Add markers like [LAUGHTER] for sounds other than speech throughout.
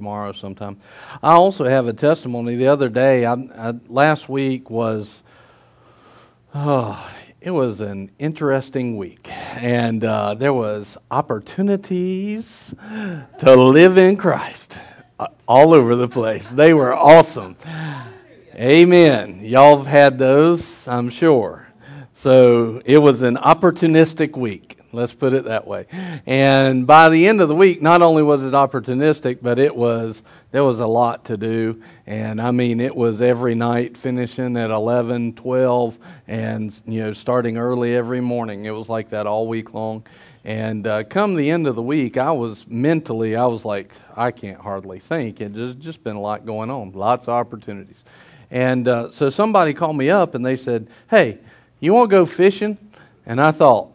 tomorrow sometime. I also have a testimony. The other day, I, I, last week was, oh, it was an interesting week, and uh, there was opportunities to live in Christ uh, all over the place. They were awesome. Amen. Y'all have had those, I'm sure. So it was an opportunistic week. Let's put it that way. And by the end of the week, not only was it opportunistic, but it was there was a lot to do. And I mean, it was every night finishing at 11, 12, and you know, starting early every morning. It was like that all week long. And uh, come the end of the week, I was mentally, I was like, I can't hardly think. It just just been a lot going on, lots of opportunities. And uh, so somebody called me up and they said, "Hey, you want to go fishing?" And I thought,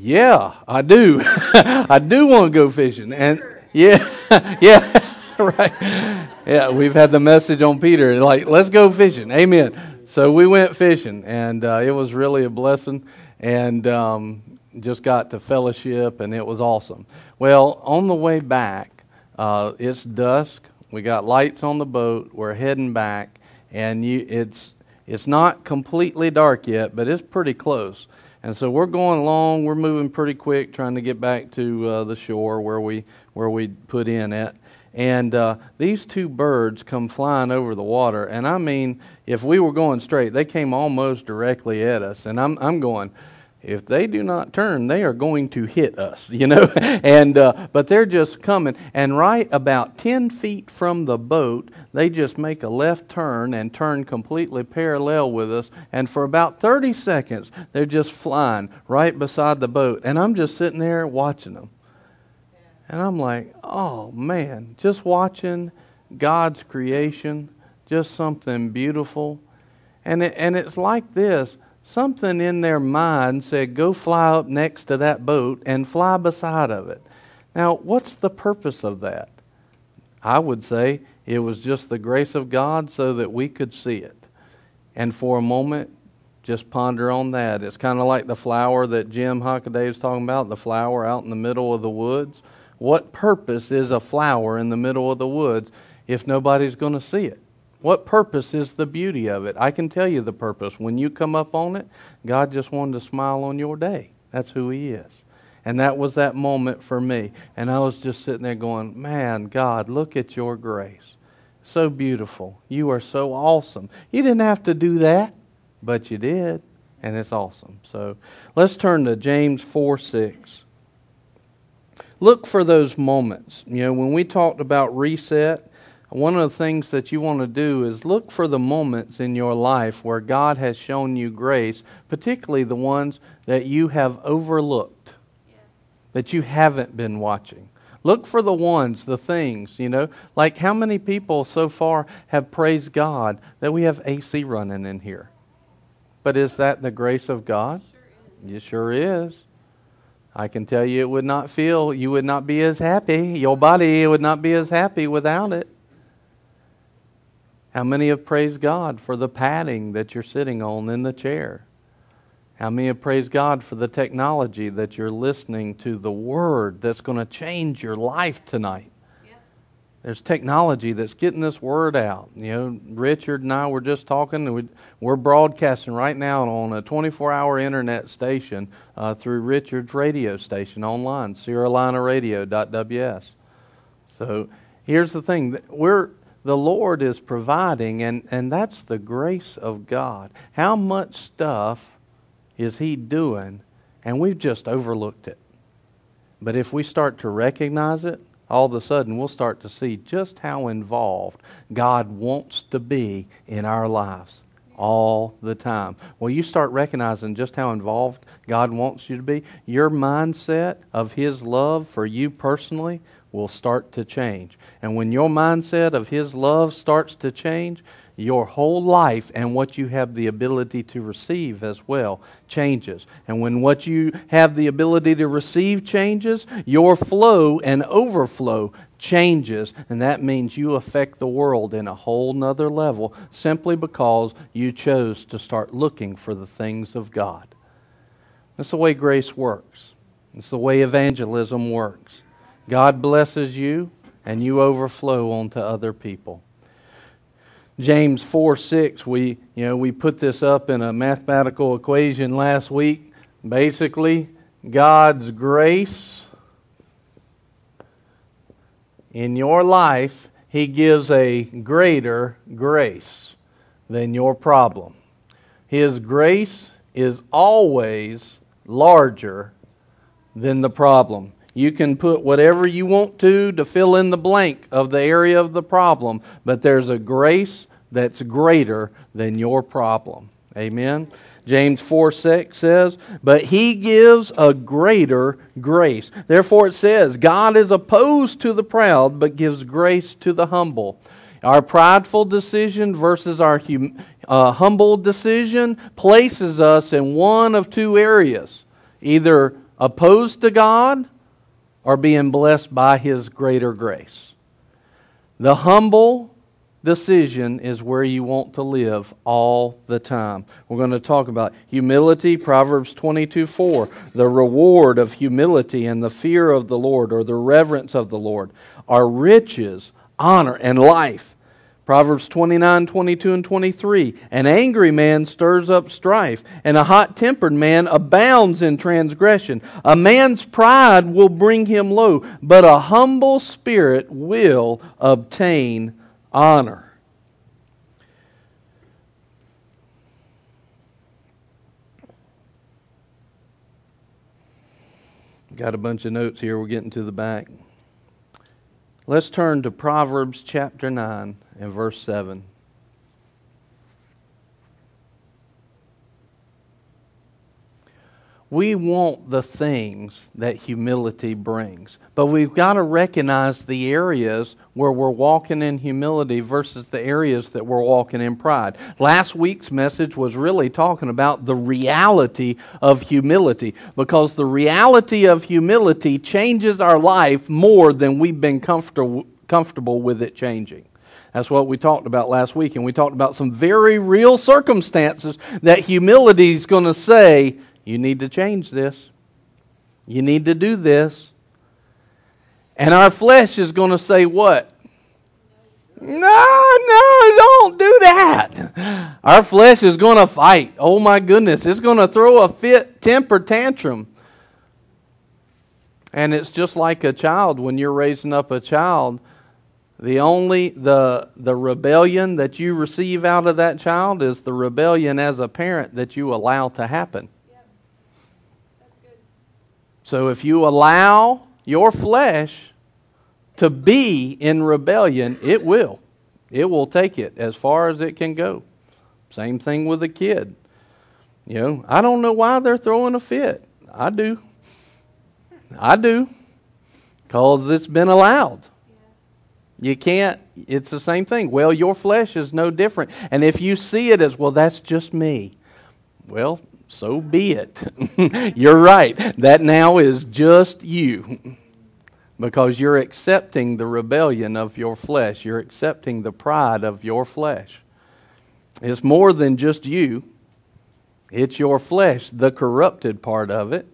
yeah, I do. [LAUGHS] I do want to go fishing. And yeah, [LAUGHS] yeah, [LAUGHS] right. Yeah, we've had the message on Peter like, let's go fishing. Amen. So we went fishing, and uh, it was really a blessing, and um, just got to fellowship, and it was awesome. Well, on the way back, uh, it's dusk. We got lights on the boat. We're heading back, and you, it's it's not completely dark yet, but it's pretty close. And so we're going along. We're moving pretty quick, trying to get back to uh, the shore where we where we put in at. And uh, these two birds come flying over the water, and I mean, if we were going straight, they came almost directly at us. And I'm I'm going if they do not turn, they are going to hit us, [LAUGHS] you know. and uh, but they're just coming, and right about ten feet from the boat, they just make a left turn and turn completely parallel with us. And for about thirty seconds, they're just flying right beside the boat, and I'm just sitting there watching them. And I'm like, oh man, just watching God's creation, just something beautiful. And it, and it's like this something in their mind said, Go fly up next to that boat and fly beside of it. Now, what's the purpose of that? I would say it was just the grace of God so that we could see it. And for a moment, just ponder on that. It's kind of like the flower that Jim Hockaday is talking about, the flower out in the middle of the woods. What purpose is a flower in the middle of the woods if nobody's going to see it? What purpose is the beauty of it? I can tell you the purpose. When you come up on it, God just wanted to smile on your day. That's who He is. And that was that moment for me. And I was just sitting there going, Man, God, look at your grace. So beautiful. You are so awesome. You didn't have to do that, but you did. And it's awesome. So let's turn to James 4 6. Look for those moments. You know, when we talked about reset, one of the things that you want to do is look for the moments in your life where God has shown you grace, particularly the ones that you have overlooked, yeah. that you haven't been watching. Look for the ones, the things, you know, like how many people so far have praised God that we have AC running in here? But is that the grace of God? Sure it sure is. I can tell you it would not feel, you would not be as happy. Your body would not be as happy without it. How many have praised God for the padding that you're sitting on in the chair? How many have praised God for the technology that you're listening to the Word that's going to change your life tonight? There's technology that's getting this word out. You know, Richard and I were just talking. We're broadcasting right now on a 24-hour internet station uh, through Richard's radio station online, SierraLinaRadio.ws. So here's the thing: we're the Lord is providing, and, and that's the grace of God. How much stuff is He doing, and we've just overlooked it. But if we start to recognize it, all of a sudden we'll start to see just how involved God wants to be in our lives all the time. Well, you start recognizing just how involved God wants you to be, your mindset of His love for you personally will start to change. And when your mindset of His love starts to change, your whole life and what you have the ability to receive as well changes. And when what you have the ability to receive changes, your flow and overflow changes. And that means you affect the world in a whole nother level simply because you chose to start looking for the things of God. That's the way grace works. It's the way evangelism works. God blesses you, and you overflow onto other people. James 4 6, we, you know, we put this up in a mathematical equation last week. Basically, God's grace in your life, He gives a greater grace than your problem. His grace is always larger than the problem. You can put whatever you want to to fill in the blank of the area of the problem, but there's a grace that's greater than your problem. Amen. James 4 6 says, But he gives a greater grace. Therefore it says, God is opposed to the proud, but gives grace to the humble. Our prideful decision versus our hum, uh, humble decision places us in one of two areas either opposed to God or being blessed by his greater grace. The humble decision is where you want to live all the time. We're going to talk about humility, Proverbs 22 4, the reward of humility and the fear of the Lord or the reverence of the Lord are riches, honor, and life. Proverbs 29, 22, and 23. An angry man stirs up strife, and a hot tempered man abounds in transgression. A man's pride will bring him low, but a humble spirit will obtain honor. Got a bunch of notes here. We're getting to the back. Let's turn to Proverbs chapter 9 and verse 7. We want the things that humility brings. But we've got to recognize the areas where we're walking in humility versus the areas that we're walking in pride. Last week's message was really talking about the reality of humility because the reality of humility changes our life more than we've been comfortable, comfortable with it changing. That's what we talked about last week. And we talked about some very real circumstances that humility is going to say, you need to change this. You need to do this. And our flesh is going to say, What? No, no, don't do that. Our flesh is going to fight. Oh my goodness. It's going to throw a fit temper tantrum. And it's just like a child when you're raising up a child. The only the the rebellion that you receive out of that child is the rebellion as a parent that you allow to happen. So if you allow your flesh to be in rebellion, it will. It will take it as far as it can go. Same thing with a kid. You know, I don't know why they're throwing a fit. I do. I do. Because it's been allowed. You can't, it's the same thing. Well, your flesh is no different. And if you see it as, well, that's just me. Well, so be it. [LAUGHS] you're right. That now is just you. Because you're accepting the rebellion of your flesh, you're accepting the pride of your flesh. It's more than just you, it's your flesh, the corrupted part of it.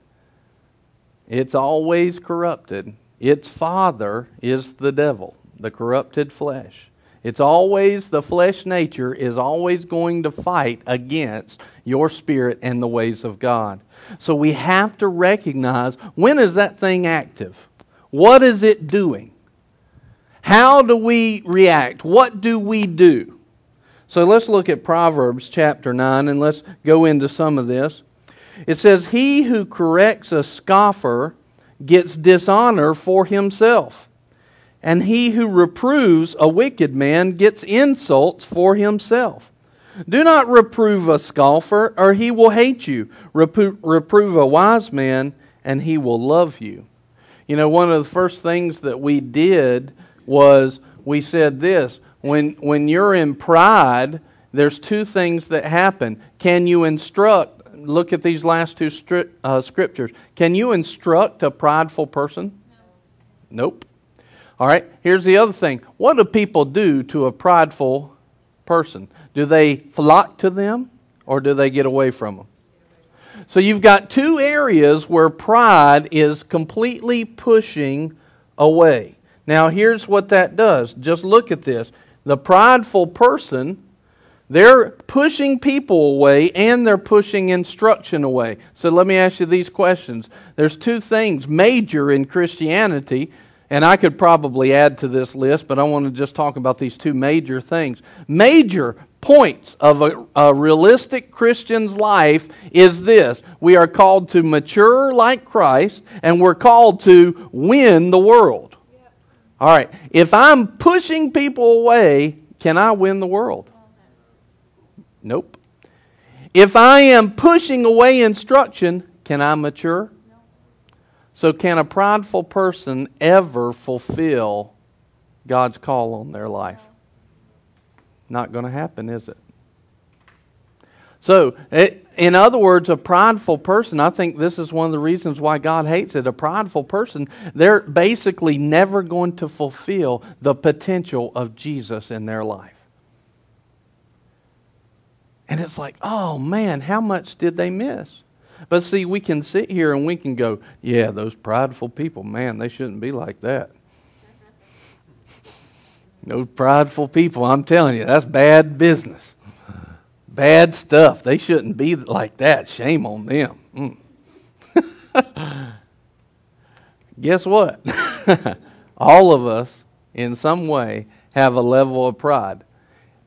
It's always corrupted. Its father is the devil, the corrupted flesh. It's always, the flesh nature is always going to fight against your spirit and the ways of God. So we have to recognize when is that thing active? What is it doing? How do we react? What do we do? So let's look at Proverbs chapter 9 and let's go into some of this. It says, He who corrects a scoffer gets dishonor for himself and he who reproves a wicked man gets insults for himself. Do not reprove a scoffer, or he will hate you. Repro- reprove a wise man, and he will love you. You know, one of the first things that we did was we said this when, when you're in pride, there's two things that happen. Can you instruct? Look at these last two stri- uh, scriptures. Can you instruct a prideful person? No. Nope. All right, here's the other thing. What do people do to a prideful person? Do they flock to them or do they get away from them? So you've got two areas where pride is completely pushing away. Now, here's what that does. Just look at this. The prideful person, they're pushing people away and they're pushing instruction away. So let me ask you these questions. There's two things major in Christianity, and I could probably add to this list, but I want to just talk about these two major things. Major points of a, a, realistic Christian's life is this we are called to mature like Christ, and we're called to win the world. All right, if I'm pushing people away, can I win the world? Nope. If I am pushing away instruction, can I mature? So, can a prideful person ever fulfill God's call on their life? Not going to happen, is it? So, it, in other words, a prideful person, I think this is one of the reasons why God hates it. A prideful person, they're basically never going to fulfill the potential of Jesus in their life. And it's like, oh man, how much did they miss? But see, we can sit here and we can go, yeah, those prideful people, man, they shouldn't be like that. [LAUGHS] those prideful people, I'm telling you, that's bad business. Bad stuff. They shouldn't be like that. Shame on them. Mm. [LAUGHS] Guess what? [LAUGHS] All of us, in some way, have a level of pride.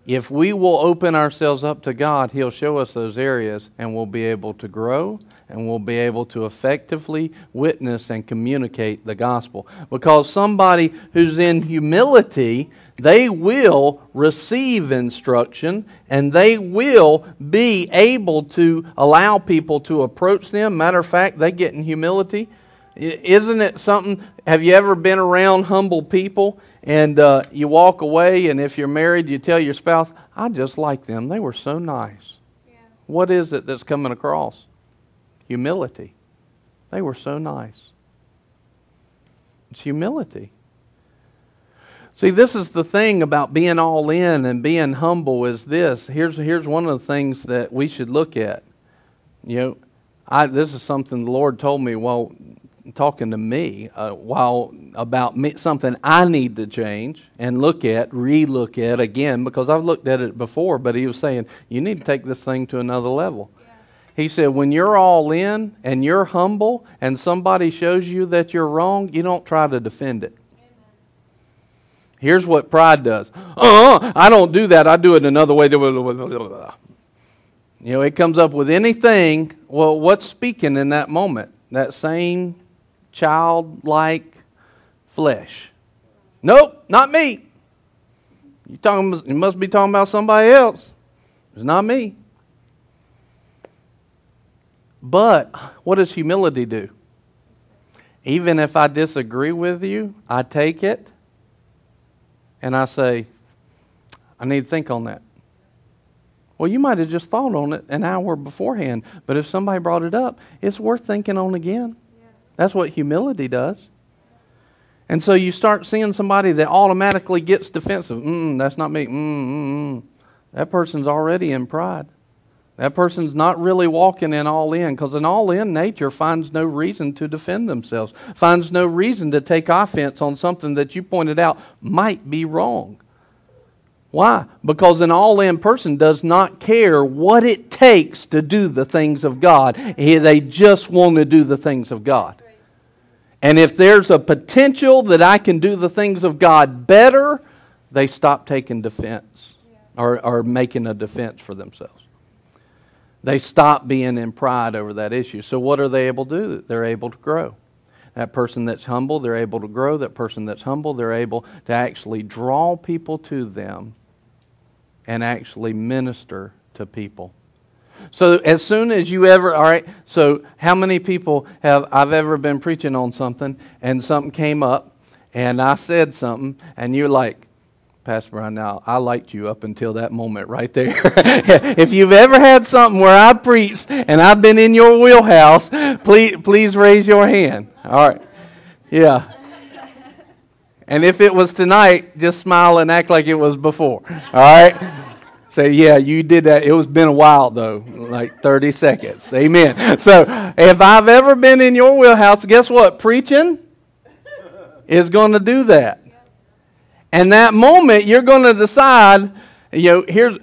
If we will open ourselves up to God, He'll show us those areas and we'll be able to grow and we'll be able to effectively witness and communicate the gospel. Because somebody who's in humility they will receive instruction and they will be able to allow people to approach them. Matter of fact, they get in humility. Isn't it something? Have you ever been around humble people and uh, you walk away, and if you're married, you tell your spouse, I just like them. They were so nice. Yeah. What is it that's coming across? Humility. They were so nice. It's humility. See, this is the thing about being all in and being humble is this. Here's, here's one of the things that we should look at. You know, I, this is something the Lord told me while talking to me uh, while about me, something I need to change and look at, re-look at again because I've looked at it before. But He was saying you need to take this thing to another level. Yeah. He said when you're all in and you're humble and somebody shows you that you're wrong, you don't try to defend it. Here's what pride does. Uh, I don't do that. I do it another way. You know, it comes up with anything. Well, what's speaking in that moment? That same childlike flesh. Nope, not me. You talking? You must be talking about somebody else. It's not me. But what does humility do? Even if I disagree with you, I take it and I say, I need to think on that. Well, you might have just thought on it an hour beforehand, but if somebody brought it up, it's worth thinking on again. That's what humility does. And so you start seeing somebody that automatically gets defensive. Mm, that's not me. Mm, mm, mm. That person's already in pride. That person's not really walking in all in because an all in nature finds no reason to defend themselves, finds no reason to take offense on something that you pointed out might be wrong. Why? Because an all in person does not care what it takes to do the things of God. They just want to do the things of God. And if there's a potential that I can do the things of God better, they stop taking defense or, or making a defense for themselves. They stop being in pride over that issue. So, what are they able to do? They're able to grow. That person that's humble, they're able to grow. That person that's humble, they're able to actually draw people to them and actually minister to people. So as soon as you ever, all right, so how many people have I've ever been preaching on something and something came up and I said something and you're like, Pastor Brian, now I liked you up until that moment right there. [LAUGHS] if you've ever had something where I preached and I've been in your wheelhouse, please please raise your hand. All right. Yeah. And if it was tonight, just smile and act like it was before. All right? Say, yeah, you did that. It was been a while though, like 30 seconds. Amen. So if I've ever been in your wheelhouse, guess what? Preaching is going to do that. And that moment, you're going to decide, you know, here's,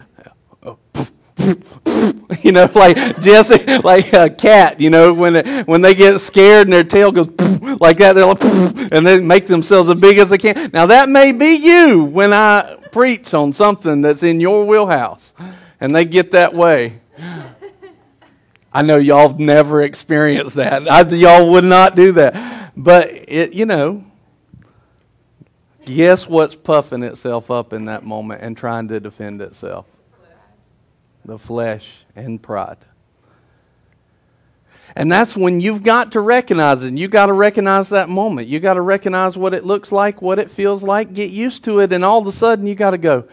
[LAUGHS] you know, like Jesse, like a cat, you know, when it, when they get scared and their tail goes [LAUGHS] like that, they're like, [LAUGHS] and they make themselves as big as they can. Now that may be you when I preach on something that's in your wheelhouse, and they get that way. I know y'all have never experienced that. I, y'all would not do that, but it, you know, guess what's puffing itself up in that moment and trying to defend itself? The flesh and pride. And that's when you've got to recognize it. You got to recognize that moment. You got to recognize what it looks like, what it feels like, get used to it, and all of a sudden you got to go.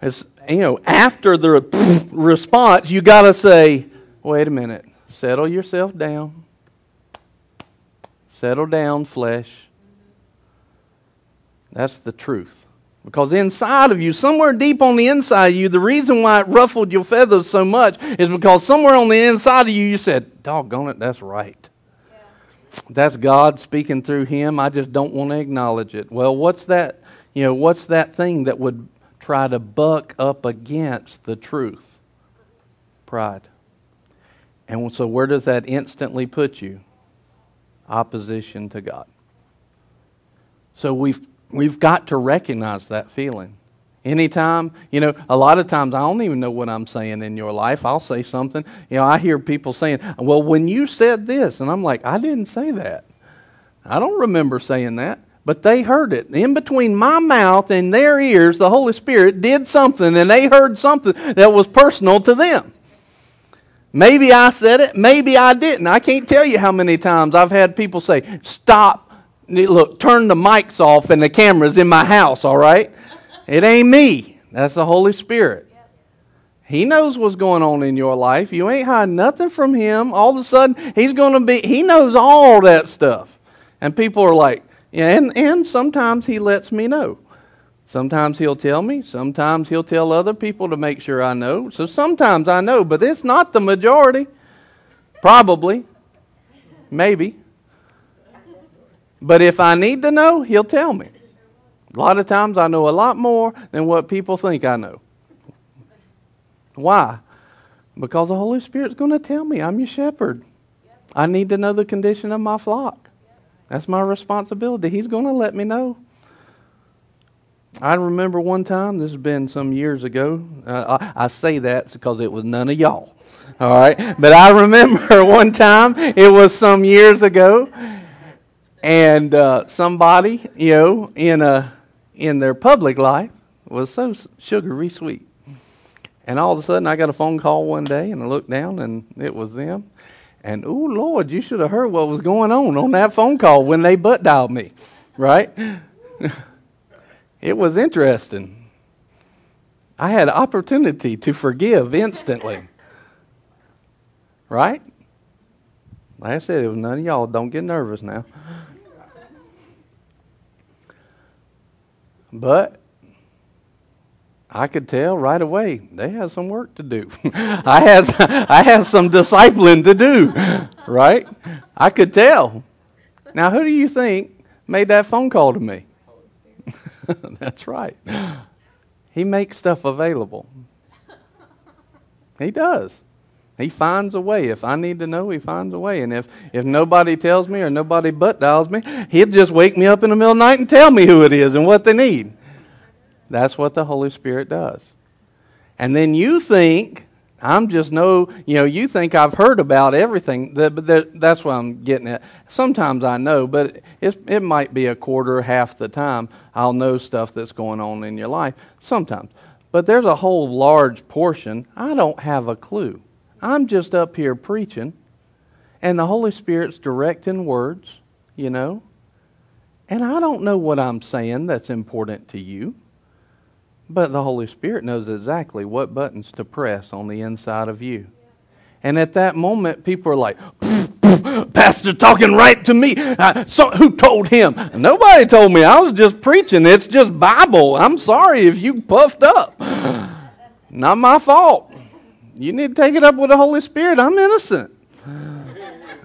As you know, after the [LAUGHS] response, you got to say, "Wait a minute. Settle yourself down. Settle down, flesh." That's the truth. Because inside of you, somewhere deep on the inside of you, the reason why it ruffled your feathers so much is because somewhere on the inside of you, you said, Doggone it, that's right. Yeah. That's God speaking through him. I just don't want to acknowledge it. Well, what's that? You know, what's that thing that would try to buck up against the truth? Pride. And so, where does that instantly put you? Opposition to God. So, we've We've got to recognize that feeling. Anytime, you know, a lot of times I don't even know what I'm saying in your life. I'll say something. You know, I hear people saying, well, when you said this, and I'm like, I didn't say that. I don't remember saying that. But they heard it. In between my mouth and their ears, the Holy Spirit did something, and they heard something that was personal to them. Maybe I said it, maybe I didn't. I can't tell you how many times I've had people say, Stop look, turn the mics off and the cameras in my house, all right? It ain't me. That's the Holy Spirit. He knows what's going on in your life. You ain't hiding nothing from him. All of a sudden, he's going to be, he knows all that stuff. And people are like, yeah, and, and sometimes he lets me know. Sometimes he'll tell me. Sometimes he'll tell other people to make sure I know. So sometimes I know, but it's not the majority. Probably. Maybe. But if I need to know, he'll tell me. A lot of times I know a lot more than what people think I know. Why? Because the Holy Spirit's going to tell me I'm your shepherd. I need to know the condition of my flock. That's my responsibility. He's going to let me know. I remember one time, this has been some years ago. Uh, I, I say that because it was none of y'all. All right? But I remember [LAUGHS] one time, it was some years ago, and uh, somebody, you know, in a in their public life was so sugary sweet. And all of a sudden, I got a phone call one day, and I looked down, and it was them. And oh Lord, you should have heard what was going on on that phone call when they butt dialed me, right? [LAUGHS] it was interesting. I had opportunity to forgive instantly, right? Like I said, it was none of y'all. Don't get nervous now. But I could tell right away they had some work to do. [LAUGHS] I had I had some discipling to do, [LAUGHS] right? I could tell. Now, who do you think made that phone call to me? [LAUGHS] That's right. He makes stuff available. He does. He finds a way. If I need to know, he finds a way. And if, if nobody tells me or nobody butt dials me, he'll just wake me up in the middle of the night and tell me who it is and what they need. That's what the Holy Spirit does. And then you think, I'm just no, you know, you think I've heard about everything. but That's what I'm getting at. Sometimes I know, but it might be a quarter, half the time I'll know stuff that's going on in your life. Sometimes. But there's a whole large portion I don't have a clue. I'm just up here preaching, and the Holy Spirit's directing words, you know. And I don't know what I'm saying that's important to you, but the Holy Spirit knows exactly what buttons to press on the inside of you. And at that moment, people are like, [LAUGHS] Pastor talking right to me. Uh, so, who told him? Nobody told me. I was just preaching. It's just Bible. I'm sorry if you puffed up. [SIGHS] Not my fault. You need to take it up with the Holy Spirit. I'm innocent.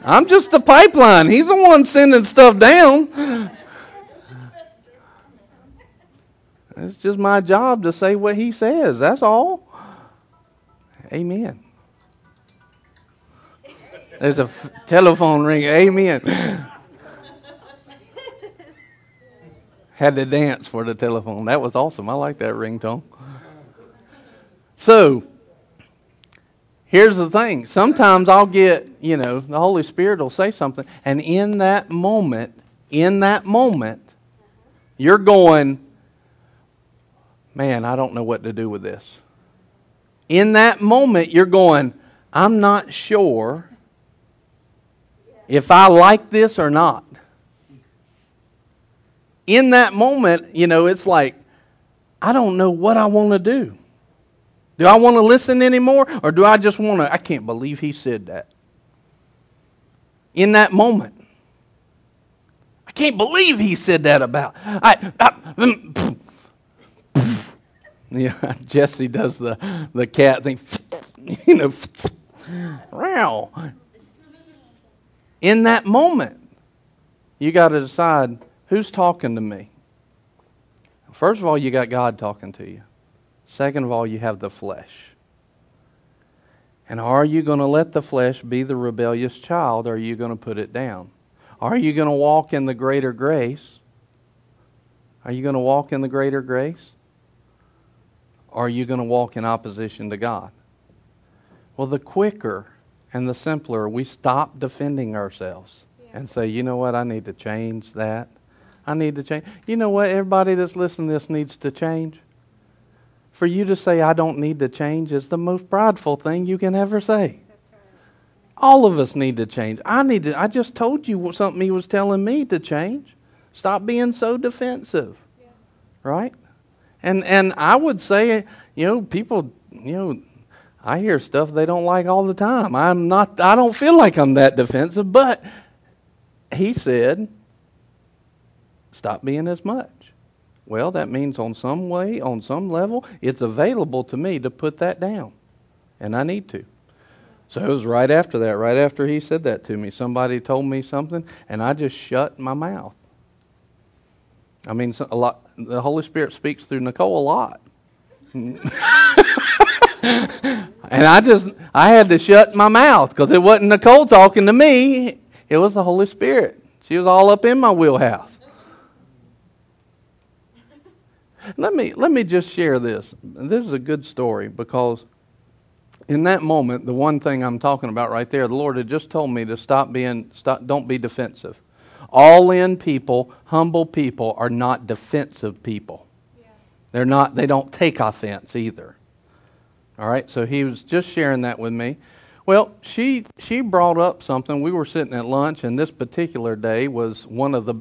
I'm just the pipeline. He's the one sending stuff down. It's just my job to say what he says. That's all. Amen. There's a f- telephone ring. Amen. Had to dance for the telephone. That was awesome. I like that ringtone. So, here's the thing. Sometimes I'll get, you know, the Holy Spirit will say something, and in that moment, in that moment, you're going, man, I don't know what to do with this. In that moment, you're going, I'm not sure if I like this or not. In that moment, you know, it's like, I don't know what I want to do. Do I want to listen anymore? Or do I just want to? I can't believe he said that. In that moment. I can't believe he said that about. I, I mm, [LAUGHS] yeah, [LAUGHS] Jesse does the, the cat thing. [LAUGHS] You know, wow. In that moment, you got to decide who's talking to me. First of all, you got God talking to you. Second of all, you have the flesh. And are you going to let the flesh be the rebellious child, or are you going to put it down? Are you going to walk in the greater grace? Are you going to walk in the greater grace? Or are you going to walk in opposition to God? Well, the quicker and the simpler we stop defending ourselves yeah. and say, you know what, I need to change that. I need to change. You know what, everybody that's listening to this needs to change. For you to say, I don't need to change, is the most prideful thing you can ever say. All of us need to change. I need to. I just told you something he was telling me to change. Stop being so defensive, yeah. right? And and I would say, you know, people, you know, I hear stuff they don't like all the time. I'm not. I don't feel like I'm that defensive, but he said, stop being as much. Well, that means on some way, on some level, it's available to me to put that down. And I need to. So it was right after that, right after he said that to me. Somebody told me something, and I just shut my mouth. I mean, a lot. The Holy Spirit speaks through Nicole a lot, [LAUGHS] and I just I had to shut my mouth because it wasn't Nicole talking to me; it was the Holy Spirit. She was all up in my wheelhouse. Let me, let me just share this. This is a good story because in that moment, the one thing I'm talking about right there, the Lord had just told me to stop being, stop, don't be defensive. All in people, humble people, are not defensive people. Yeah. They're not, they don't take offense either. All right, so he was just sharing that with me. Well, she she brought up something. We were sitting at lunch, and this particular day was one of the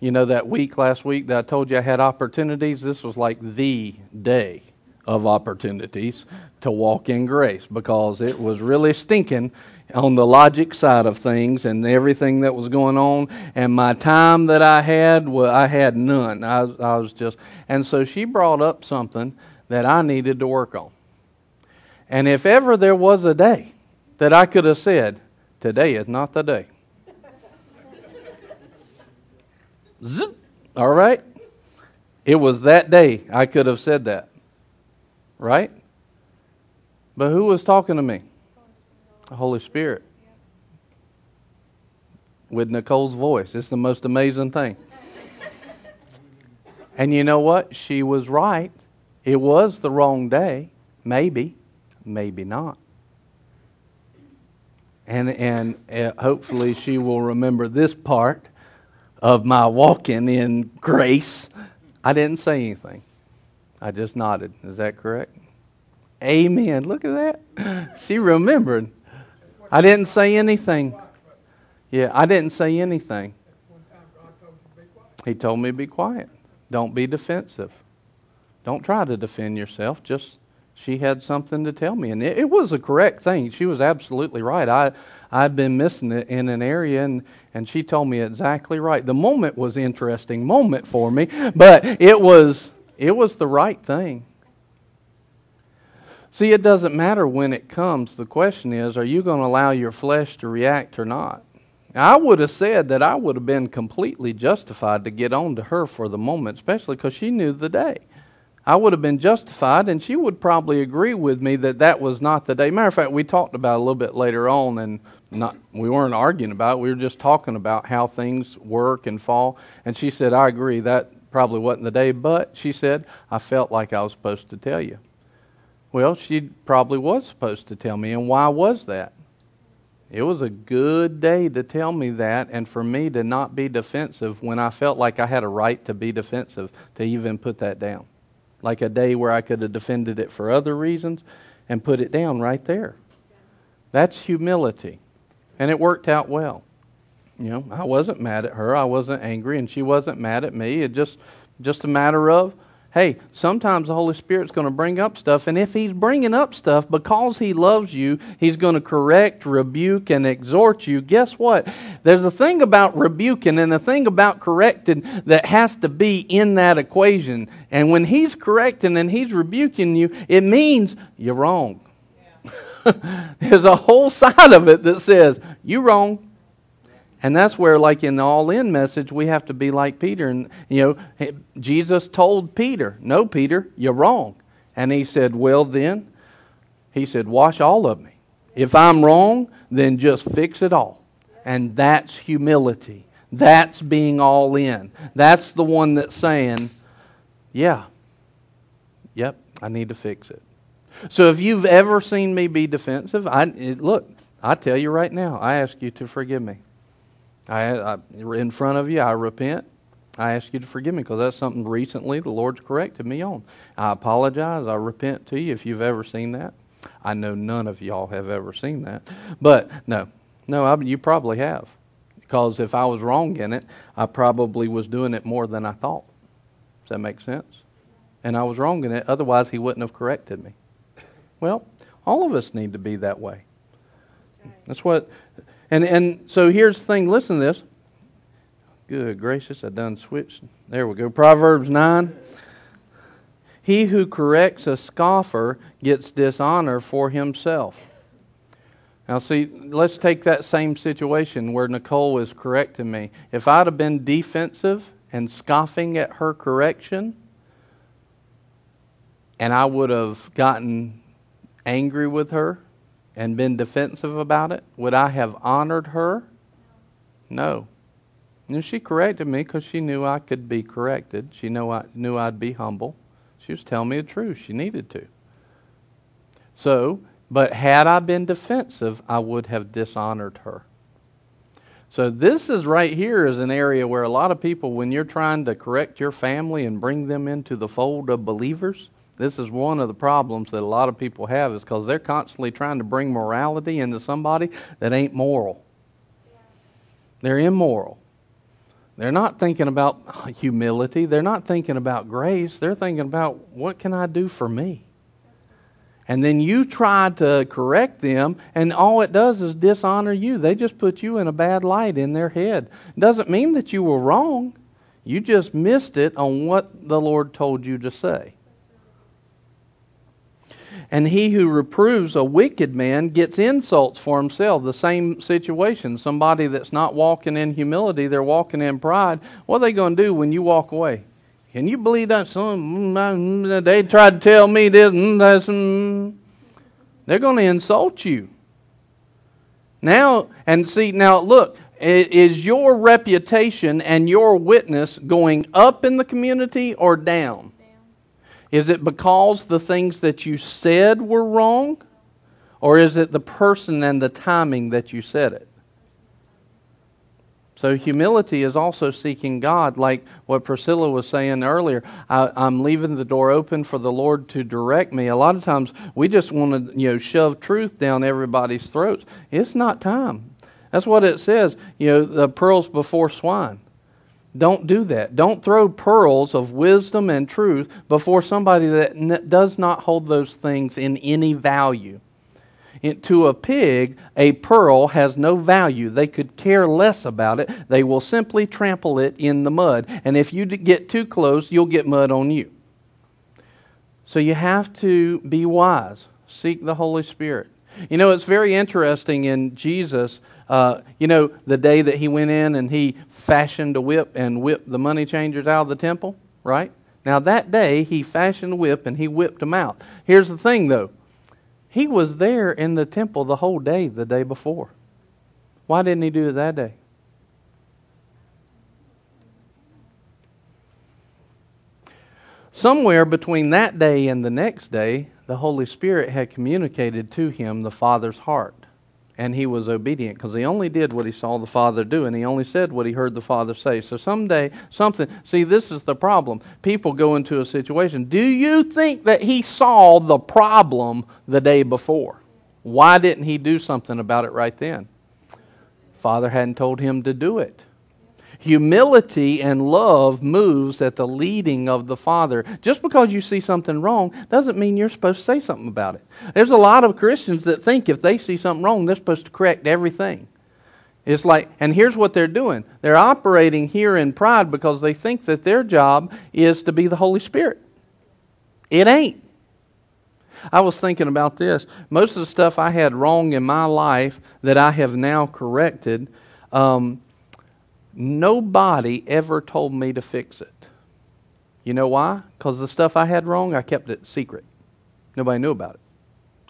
you know, that week last week that I told you I had opportunities? This was like the day of opportunities to walk in grace because it was really stinking on the logic side of things and everything that was going on. And my time that I had, well, I had none. I, I was just, and so she brought up something that I needed to work on. And if ever there was a day that I could have said, today is not the day. Zip. All right? It was that day I could have said that. Right? But who was talking to me? The Holy Spirit. With Nicole's voice. It's the most amazing thing. and you know what? She was right. It was the wrong day. Maybe. Maybe not. And, and uh, hopefully she will remember this part of my walking in grace, I didn't say anything. I just nodded. Is that correct? Amen. Look at that. [LAUGHS] She remembered. I didn't say anything. Yeah, I didn't say anything. He told me to be quiet. Don't be defensive. Don't try to defend yourself. Just she had something to tell me, and it, it was a correct thing. She was absolutely right. I I'd been missing it in an area, and and she told me exactly right. The moment was interesting moment for me, but it was it was the right thing. See, it doesn't matter when it comes. The question is, are you going to allow your flesh to react or not? I would have said that I would have been completely justified to get on to her for the moment, especially because she knew the day. I would have been justified, and she would probably agree with me that that was not the day. Matter of fact, we talked about a little bit later on, and not we weren't arguing about it. We were just talking about how things work and fall. And she said, "I agree. That probably wasn't the day, but she said I felt like I was supposed to tell you." Well, she probably was supposed to tell me, and why was that? It was a good day to tell me that, and for me to not be defensive when I felt like I had a right to be defensive to even put that down. Like a day where I could have defended it for other reasons and put it down right there. That's humility. And it worked out well. You know, I wasn't mad at her. I wasn't angry, and she wasn't mad at me. It just just a matter of, hey, sometimes the Holy Spirit's going to bring up stuff, and if He's bringing up stuff because He loves you, He's going to correct, rebuke, and exhort you. Guess what? There's a thing about rebuking and a thing about correcting that has to be in that equation. And when He's correcting and He's rebuking you, it means you're wrong. [LAUGHS] There's a whole side of it that says, you wrong. And that's where, like in the all in message, we have to be like Peter. And, you know, Jesus told Peter, No, Peter, you're wrong. And he said, Well, then, he said, Wash all of me. If I'm wrong, then just fix it all. And that's humility. That's being all in. That's the one that's saying, Yeah, yep, I need to fix it. So if you've ever seen me be defensive, I, look, I tell you right now, I ask you to forgive me. I, I, in front of you, I repent. I ask you to forgive me because that's something recently the Lord's corrected me on. I apologize. I repent to you if you've ever seen that. I know none of y'all have ever seen that. But no, no, I, you probably have. Because if I was wrong in it, I probably was doing it more than I thought. Does that make sense? And I was wrong in it, otherwise, He wouldn't have corrected me. Well, all of us need to be that way. That's, right. That's what and, and so here's the thing listen to this. Good gracious, I done switched. There we go. Proverbs 9. He who corrects a scoffer gets dishonor for himself. Now, see, let's take that same situation where Nicole was correcting me. If I'd have been defensive and scoffing at her correction, and I would have gotten angry with her, and been defensive about it? Would I have honored her? No. And she corrected me because she knew I could be corrected. She knew, I, knew I'd be humble. She was telling me the truth. She needed to. So, but had I been defensive, I would have dishonored her. So this is right here is an area where a lot of people, when you're trying to correct your family and bring them into the fold of believers, this is one of the problems that a lot of people have is because they're constantly trying to bring morality into somebody that ain't moral. They're immoral. They're not thinking about humility. They're not thinking about grace. They're thinking about what can I do for me? And then you try to correct them, and all it does is dishonor you. They just put you in a bad light in their head. It doesn't mean that you were wrong. You just missed it on what the Lord told you to say. And he who reproves a wicked man gets insults for himself. The same situation. Somebody that's not walking in humility, they're walking in pride. What are they going to do when you walk away? Can you believe that? Some, mm, they tried to tell me this. Mm, they're going to insult you. Now, and see, now look, is your reputation and your witness going up in the community or down? Is it because the things that you said were wrong? Or is it the person and the timing that you said it? So, humility is also seeking God, like what Priscilla was saying earlier. I, am leaving the door open for the Lord to direct me. A lot of times we just want to, you know, shove truth down everybody's throats. It's not time. That's what it says, you know, the pearls before swine. Don't do that. Don't throw pearls of wisdom and truth before somebody that n- does not hold those things in any value. It, to a pig, a pearl has no value. They could care less about it. They will simply trample it in the mud. And if you get too close, you'll get mud on you. So you have to be wise. Seek the Holy Spirit. You know, it's very interesting in Jesus. Uh, you know, the day that he went in and he fashioned a whip and whipped the money changers out of the temple, right? Now, that day, he fashioned a whip and he whipped them out. Here's the thing, though he was there in the temple the whole day the day before. Why didn't he do it that day? Somewhere between that day and the next day, the Holy Spirit had communicated to him the Father's heart. And he was obedient because he only did what he saw the Father do and he only said what he heard the Father say. So someday, something, see, this is the problem. People go into a situation. Do you think that he saw the problem the day before? Why didn't he do something about it right then? Father hadn't told him to do it. Humility and love moves at the leading of the Father. Just because you see something wrong doesn't mean you're supposed to say something about it. There's a lot of Christians that think if they see something wrong, they're supposed to correct everything. It's like, and here's what they're doing they're operating here in pride because they think that their job is to be the Holy Spirit. It ain't. I was thinking about this. Most of the stuff I had wrong in my life that I have now corrected, um, Nobody ever told me to fix it. You know why? Because the stuff I had wrong, I kept it secret. Nobody knew about it.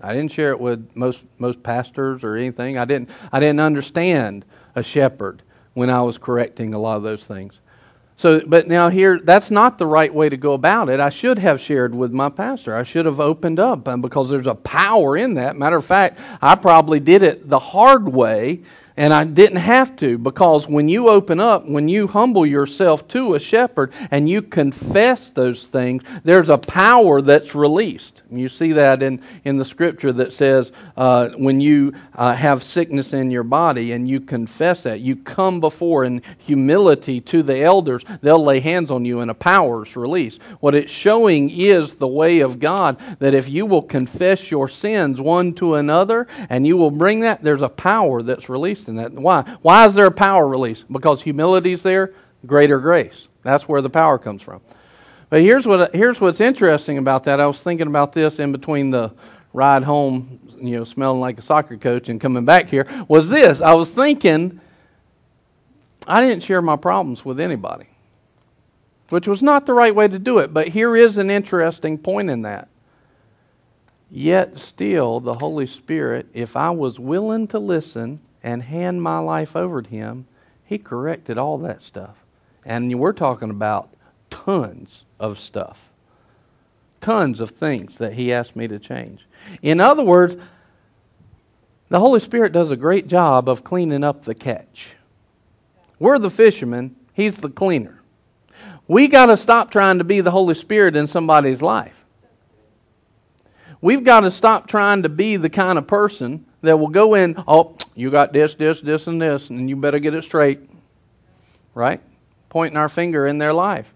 I didn't share it with most most pastors or anything. I didn't I didn't understand a shepherd when I was correcting a lot of those things. So, but now here, that's not the right way to go about it. I should have shared with my pastor. I should have opened up because there's a power in that. Matter of fact, I probably did it the hard way and I didn't have to because when you open up, when you humble yourself to a shepherd and you confess those things, there's a power that's released. You see that in, in the scripture that says uh, when you uh, have sickness in your body and you confess that, you come before in humility to the elders, they'll lay hands on you and a power is released. What it's showing is the way of God that if you will confess your sins one to another and you will bring that, there's a power that's released in that. Why? Why is there a power release? Because humility is there, greater grace. That's where the power comes from. But here's what here's what's interesting about that. I was thinking about this in between the ride home, you know, smelling like a soccer coach and coming back here. Was this? I was thinking I didn't share my problems with anybody, which was not the right way to do it. But here is an interesting point in that. Yet still, the Holy Spirit, if I was willing to listen and hand my life over to Him, He corrected all that stuff. And we're talking about tons of stuff. Tons of things that He asked me to change. In other words, the Holy Spirit does a great job of cleaning up the catch. We're the fishermen, He's the cleaner. We got to stop trying to be the Holy Spirit in somebody's life. We've got to stop trying to be the kind of person that will go in, oh, you got this, this, this, and this, and you better get it straight. Right? Pointing our finger in their life.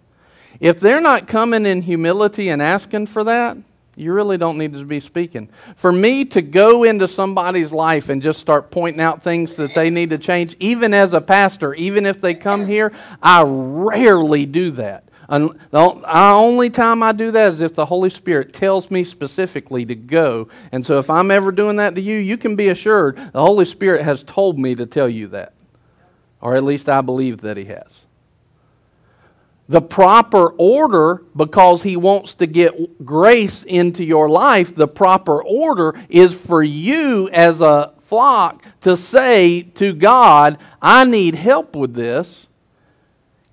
If they're not coming in humility and asking for that, you really don't need to be speaking. For me to go into somebody's life and just start pointing out things that they need to change, even as a pastor, even if they come here, I rarely do that. The only time I do that is if the Holy Spirit tells me specifically to go. And so if I'm ever doing that to you, you can be assured the Holy Spirit has told me to tell you that. Or at least I believe that He has the proper order because he wants to get grace into your life. The proper order is for you as a flock to say to God, I need help with this.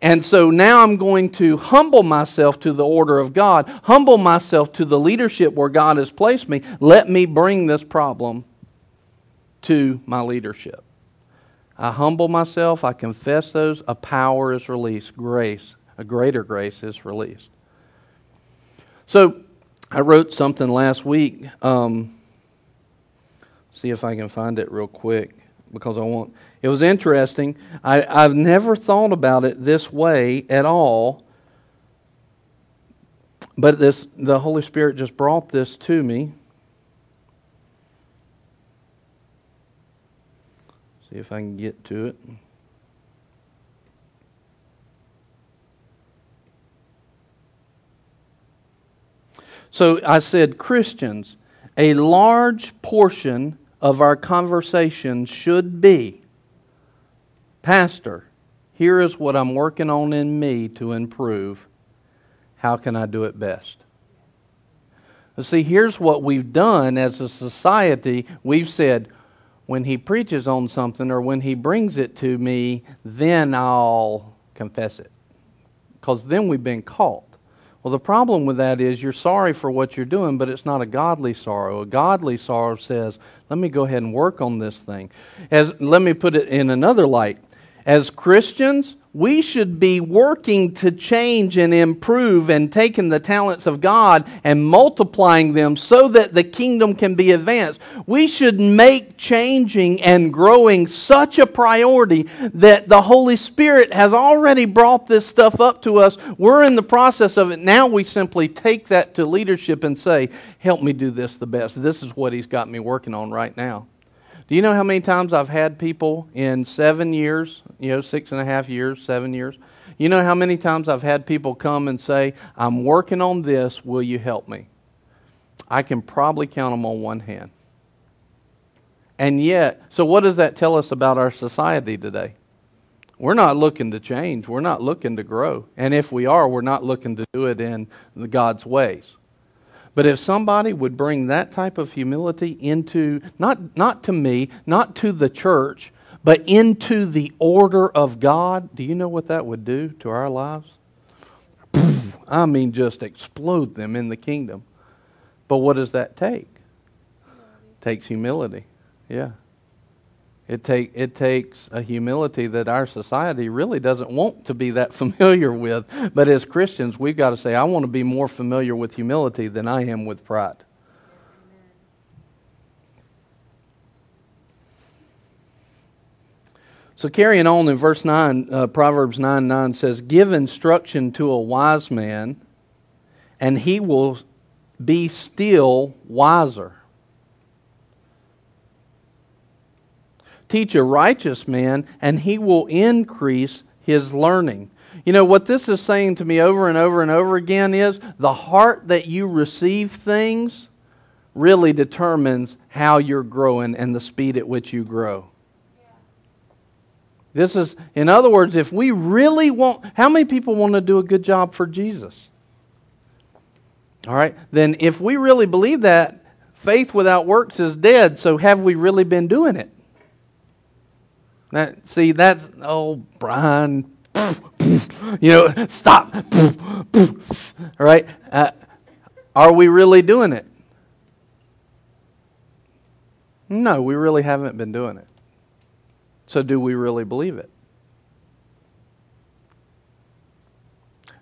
And so now I'm going to humble myself to the order of God, humble myself to the leadership where God has placed me. Let me bring this problem to my leadership. I humble myself, I confess those, a power is released, grace a greater grace is released. So I wrote something last week. Um, see if I can find it real quick because I want. It was interesting. I, I've never thought about it this way at all. But this, the Holy Spirit just brought this to me. See if I can get to it. So I said, Christians, a large portion of our conversation should be Pastor, here is what I'm working on in me to improve. How can I do it best? See, here's what we've done as a society. We've said, when he preaches on something or when he brings it to me, then I'll confess it. Because then we've been caught. Well, the problem with that is you're sorry for what you're doing, but it's not a godly sorrow. A godly sorrow says, let me go ahead and work on this thing. As, let me put it in another light. As Christians, we should be working to change and improve and taking the talents of God and multiplying them so that the kingdom can be advanced. We should make changing and growing such a priority that the Holy Spirit has already brought this stuff up to us. We're in the process of it. Now we simply take that to leadership and say, Help me do this the best. This is what He's got me working on right now. Do you know how many times I've had people in seven years, you know, six and a half years, seven years? You know how many times I've had people come and say, I'm working on this, will you help me? I can probably count them on one hand. And yet, so what does that tell us about our society today? We're not looking to change. We're not looking to grow. And if we are, we're not looking to do it in God's ways. But if somebody would bring that type of humility into, not, not to me, not to the church, but into the order of God, do you know what that would do to our lives? I mean, just explode them in the kingdom. But what does that take? It takes humility. Yeah. It, take, it takes a humility that our society really doesn't want to be that [LAUGHS] familiar with. But as Christians, we've got to say, I want to be more familiar with humility than I am with pride. So, carrying on in verse 9, uh, Proverbs 9 9 says, Give instruction to a wise man, and he will be still wiser. Teach a righteous man, and he will increase his learning. You know, what this is saying to me over and over and over again is the heart that you receive things really determines how you're growing and the speed at which you grow. This is, in other words, if we really want, how many people want to do a good job for Jesus? All right, then if we really believe that, faith without works is dead, so have we really been doing it? That, see, that's, oh, Brian, you know, stop. All right? Uh, are we really doing it? No, we really haven't been doing it. So, do we really believe it?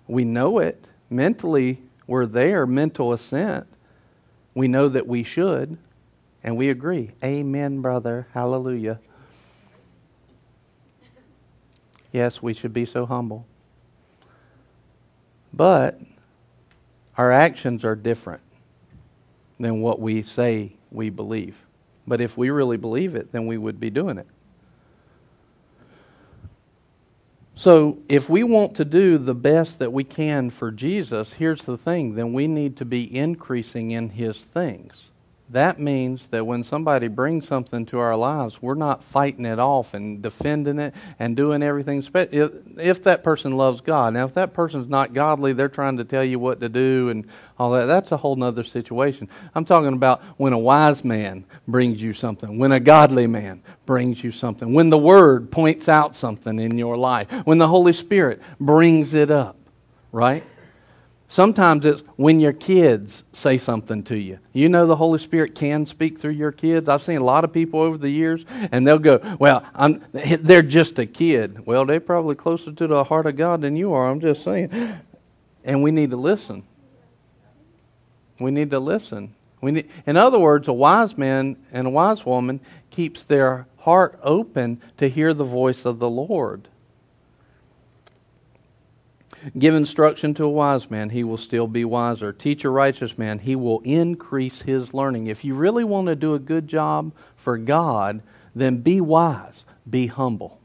We know it. Mentally, we're there, mental assent. We know that we should, and we agree. Amen, brother. Hallelujah. Yes, we should be so humble. But our actions are different than what we say we believe. But if we really believe it, then we would be doing it. So, if we want to do the best that we can for Jesus, here's the thing then we need to be increasing in His things that means that when somebody brings something to our lives, we're not fighting it off and defending it and doing everything. If, if that person loves God, now if that person's not godly, they're trying to tell you what to do and all that. That's a whole other situation. I'm talking about when a wise man brings you something, when a godly man brings you something, when the Word points out something in your life, when the Holy Spirit brings it up, right? Sometimes it's when your kids say something to you. You know the Holy Spirit can speak through your kids. I've seen a lot of people over the years, and they'll go, Well, I'm, they're just a kid. Well, they're probably closer to the heart of God than you are. I'm just saying. And we need to listen. We need to listen. We need, in other words, a wise man and a wise woman keeps their heart open to hear the voice of the Lord. Give instruction to a wise man, he will still be wiser. Teach a righteous man, he will increase his learning. If you really want to do a good job for God, then be wise, be humble.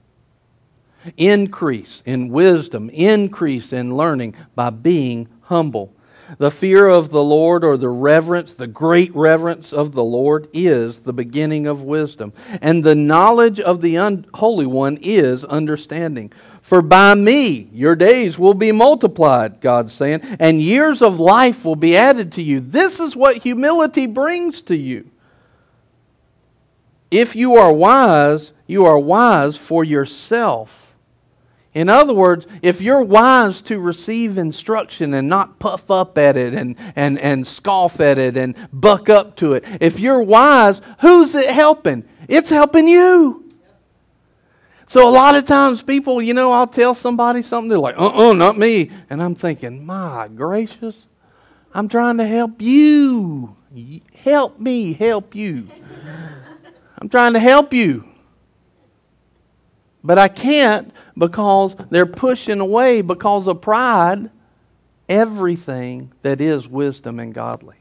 Increase in wisdom, increase in learning by being humble. The fear of the Lord or the reverence, the great reverence of the Lord is the beginning of wisdom. And the knowledge of the Holy One is understanding. For by me your days will be multiplied, God's saying, and years of life will be added to you. This is what humility brings to you. If you are wise, you are wise for yourself. In other words, if you're wise to receive instruction and not puff up at it and, and, and scoff at it and buck up to it, if you're wise, who's it helping? It's helping you. So a lot of times people, you know, I'll tell somebody something, they're like, uh uh not me. And I'm thinking, my gracious, I'm trying to help you. Help me help you. I'm trying to help you. But I can't because they're pushing away because of pride everything that is wisdom and godly.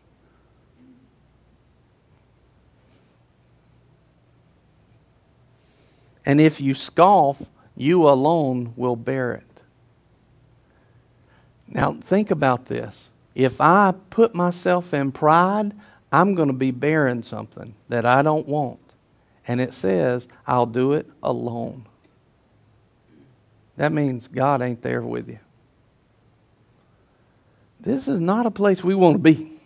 And if you scoff, you alone will bear it. Now, think about this. If I put myself in pride, I'm going to be bearing something that I don't want. And it says, I'll do it alone. That means God ain't there with you. This is not a place we want to be.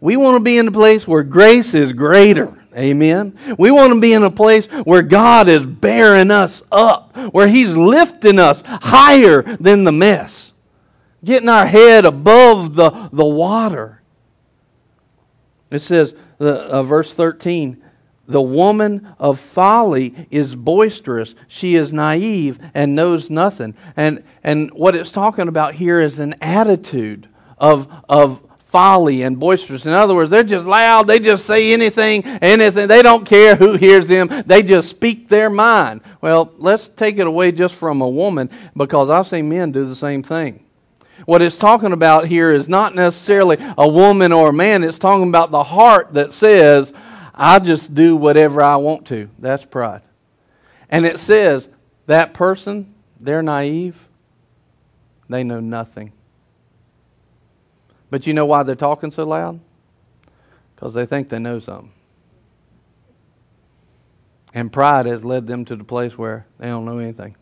We want to be in a place where grace is greater. Amen. We want to be in a place where God is bearing us up, where He's lifting us higher than the mess, getting our head above the, the water. It says, the, uh, verse 13, the woman of folly is boisterous. She is naive and knows nothing. And, and what it's talking about here is an attitude of, of folly and boisterous. In other words, they're just loud. They just say anything, anything. They don't care who hears them. They just speak their mind. Well, let's take it away just from a woman because I've seen men do the same thing. What it's talking about here is not necessarily a woman or a man. It's talking about the heart that says, I just do whatever I want to. That's pride. And it says, that person, they're naive. They know nothing. But you know why they're talking so loud? Because they think they know something. And pride has led them to the place where they don't know anything.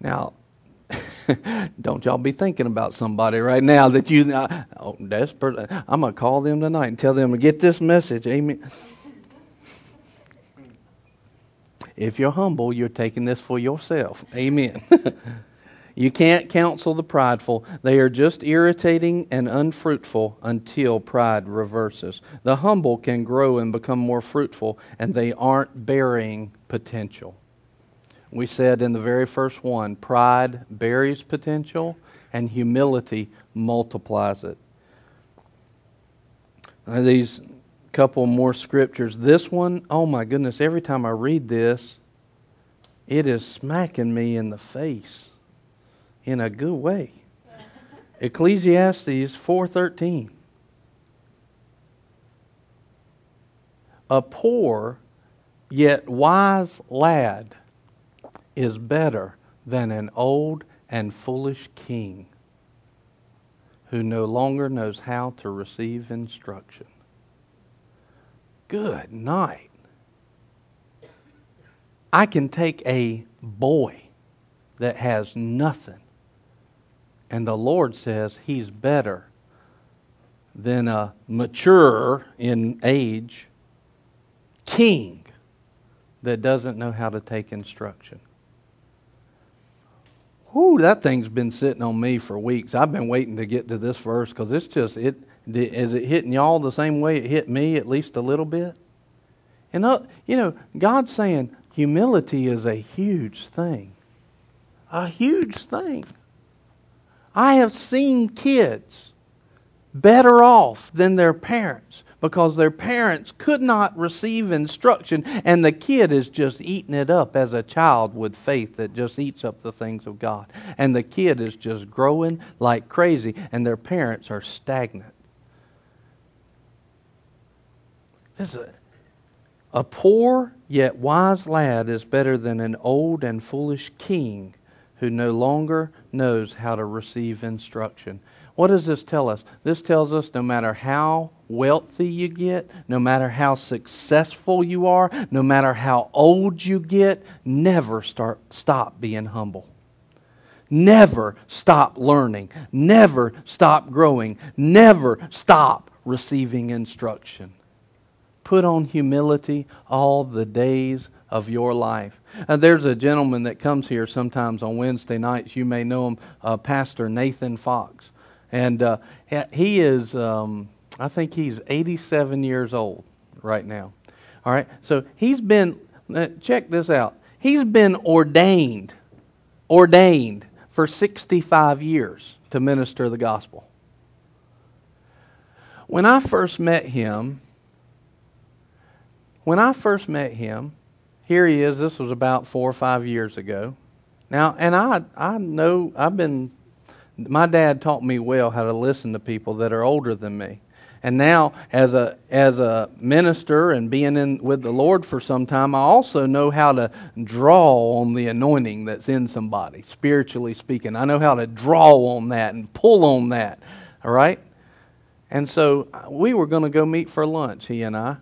Now, [LAUGHS] don't y'all be thinking about somebody right now that you, uh, oh, that's I'm going to call them tonight and tell them to get this message. Amen. If you're humble, you're taking this for yourself. Amen. [LAUGHS] You can't counsel the prideful. They are just irritating and unfruitful until pride reverses. The humble can grow and become more fruitful, and they aren't burying potential. We said in the very first one pride buries potential, and humility multiplies it. Now, these couple more scriptures. This one, oh my goodness, every time I read this, it is smacking me in the face in a good way. Ecclesiastes 4:13. A poor yet wise lad is better than an old and foolish king who no longer knows how to receive instruction. Good night. I can take a boy that has nothing and the Lord says he's better than a mature in age king that doesn't know how to take instruction. Whoo, that thing's been sitting on me for weeks. I've been waiting to get to this verse because it's just, it, is it hitting y'all the same way it hit me, at least a little bit? And, uh, you know, God's saying humility is a huge thing. A huge thing. I have seen kids better off than their parents because their parents could not receive instruction, and the kid is just eating it up as a child with faith that just eats up the things of God. And the kid is just growing like crazy, and their parents are stagnant. This a, a poor yet wise lad is better than an old and foolish king who no longer knows how to receive instruction. What does this tell us? This tells us no matter how wealthy you get, no matter how successful you are, no matter how old you get, never start stop being humble. Never stop learning. Never stop growing. Never stop receiving instruction. Put on humility all the days of your life. Uh, there's a gentleman that comes here sometimes on Wednesday nights. You may know him, uh, Pastor Nathan Fox. And uh, he is, um, I think he's 87 years old right now. All right, so he's been, uh, check this out, he's been ordained, ordained for 65 years to minister the gospel. When I first met him, when I first met him, here he is. This was about four or five years ago. Now, and I, I know I've been. My dad taught me well how to listen to people that are older than me. And now, as a as a minister and being in with the Lord for some time, I also know how to draw on the anointing that's in somebody, spiritually speaking. I know how to draw on that and pull on that. All right. And so we were going to go meet for lunch, he and I.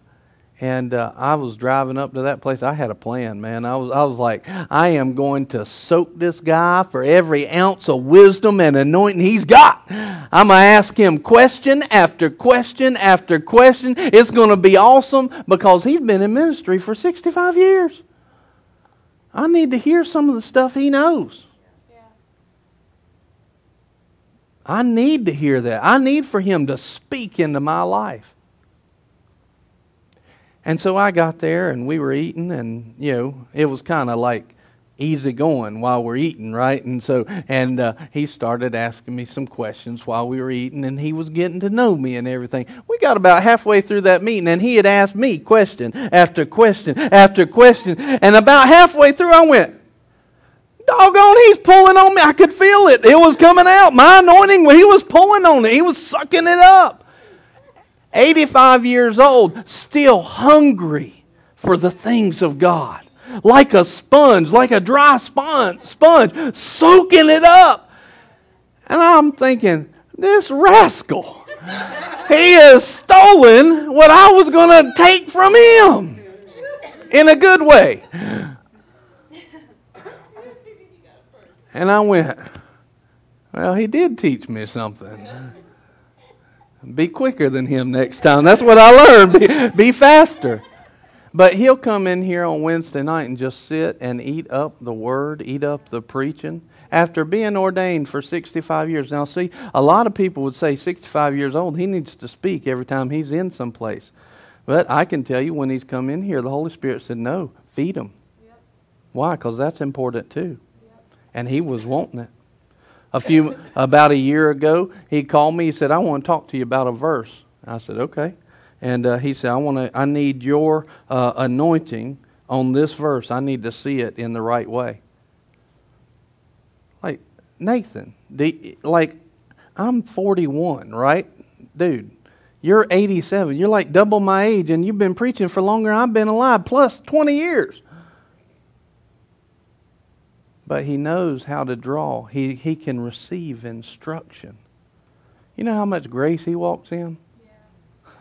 And uh, I was driving up to that place. I had a plan, man. I was, I was like, I am going to soak this guy for every ounce of wisdom and anointing he's got. I'm to ask him question after question after question. It's to be awesome because he's been in ministry for 65 years. I need to hear some of the stuff he knows. I need to hear that. I need for him to speak into my life. And so I got there and we were eating, and, you know, it was kind of like easy going while we're eating, right? And so, and uh, he started asking me some questions while we were eating, and he was getting to know me and everything. We got about halfway through that meeting, and he had asked me question after question after question. And about halfway through, I went, Doggone, he's pulling on me. I could feel it. It was coming out. My anointing, he was pulling on it. He was sucking it up. 85 years old, still hungry for the things of God. Like a sponge, like a dry sponge, sponge, soaking it up. And I'm thinking, this rascal, he has stolen what I was going to take from him in a good way. And I went, well, he did teach me something. Be quicker than him next time. That's what I learned. Be, be faster. But he'll come in here on Wednesday night and just sit and eat up the word, eat up the preaching after being ordained for 65 years. Now, see, a lot of people would say 65 years old, he needs to speak every time he's in some place. But I can tell you when he's come in here, the Holy Spirit said, no, feed him. Yep. Why? Because that's important too. Yep. And he was wanting it a few about a year ago. He called me. He said, "I want to talk to you about a verse." I said, "Okay." And uh, he said, "I want to. I need your uh, anointing on this verse. I need to see it in the right way." Like Nathan, the, like I'm 41, right, dude? You're 87. You're like double my age, and you've been preaching for longer I've been alive, plus 20 years but he knows how to draw. He, he can receive instruction. You know how much grace he walks in?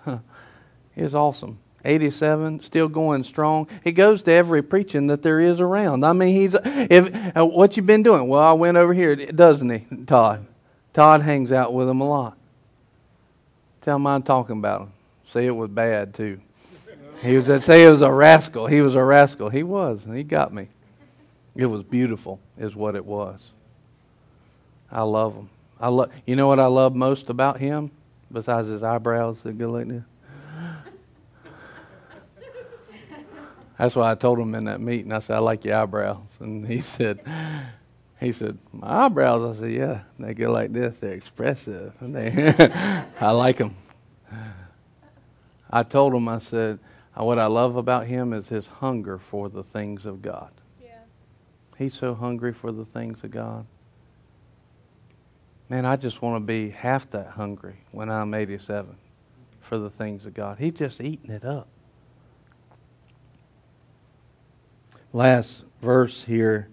Yeah. [LAUGHS] it's awesome. 87, still going strong. He goes to every preaching that there is around. I mean, he's if uh, what you been doing? Well, I went over here, doesn't he, Todd? Todd hangs out with him a lot. Tell him I'm talking about him. Say it was bad too. He was say it was a rascal. He was a rascal. He was. And he got me. It was beautiful, is what it was. I love him. I love. You know what I love most about him, besides his eyebrows that go like this. That's why I told him in that meeting. I said, "I like your eyebrows," and he [LAUGHS] said, "He said my eyebrows." I said, "Yeah, they go like this. They're expressive, and [LAUGHS] they [LAUGHS] I like them." I told him, I said, "What I love about him is his hunger for the things of God." He's so hungry for the things of God. Man, I just want to be half that hungry when I'm 87 for the things of God. He's just eating it up. Last verse here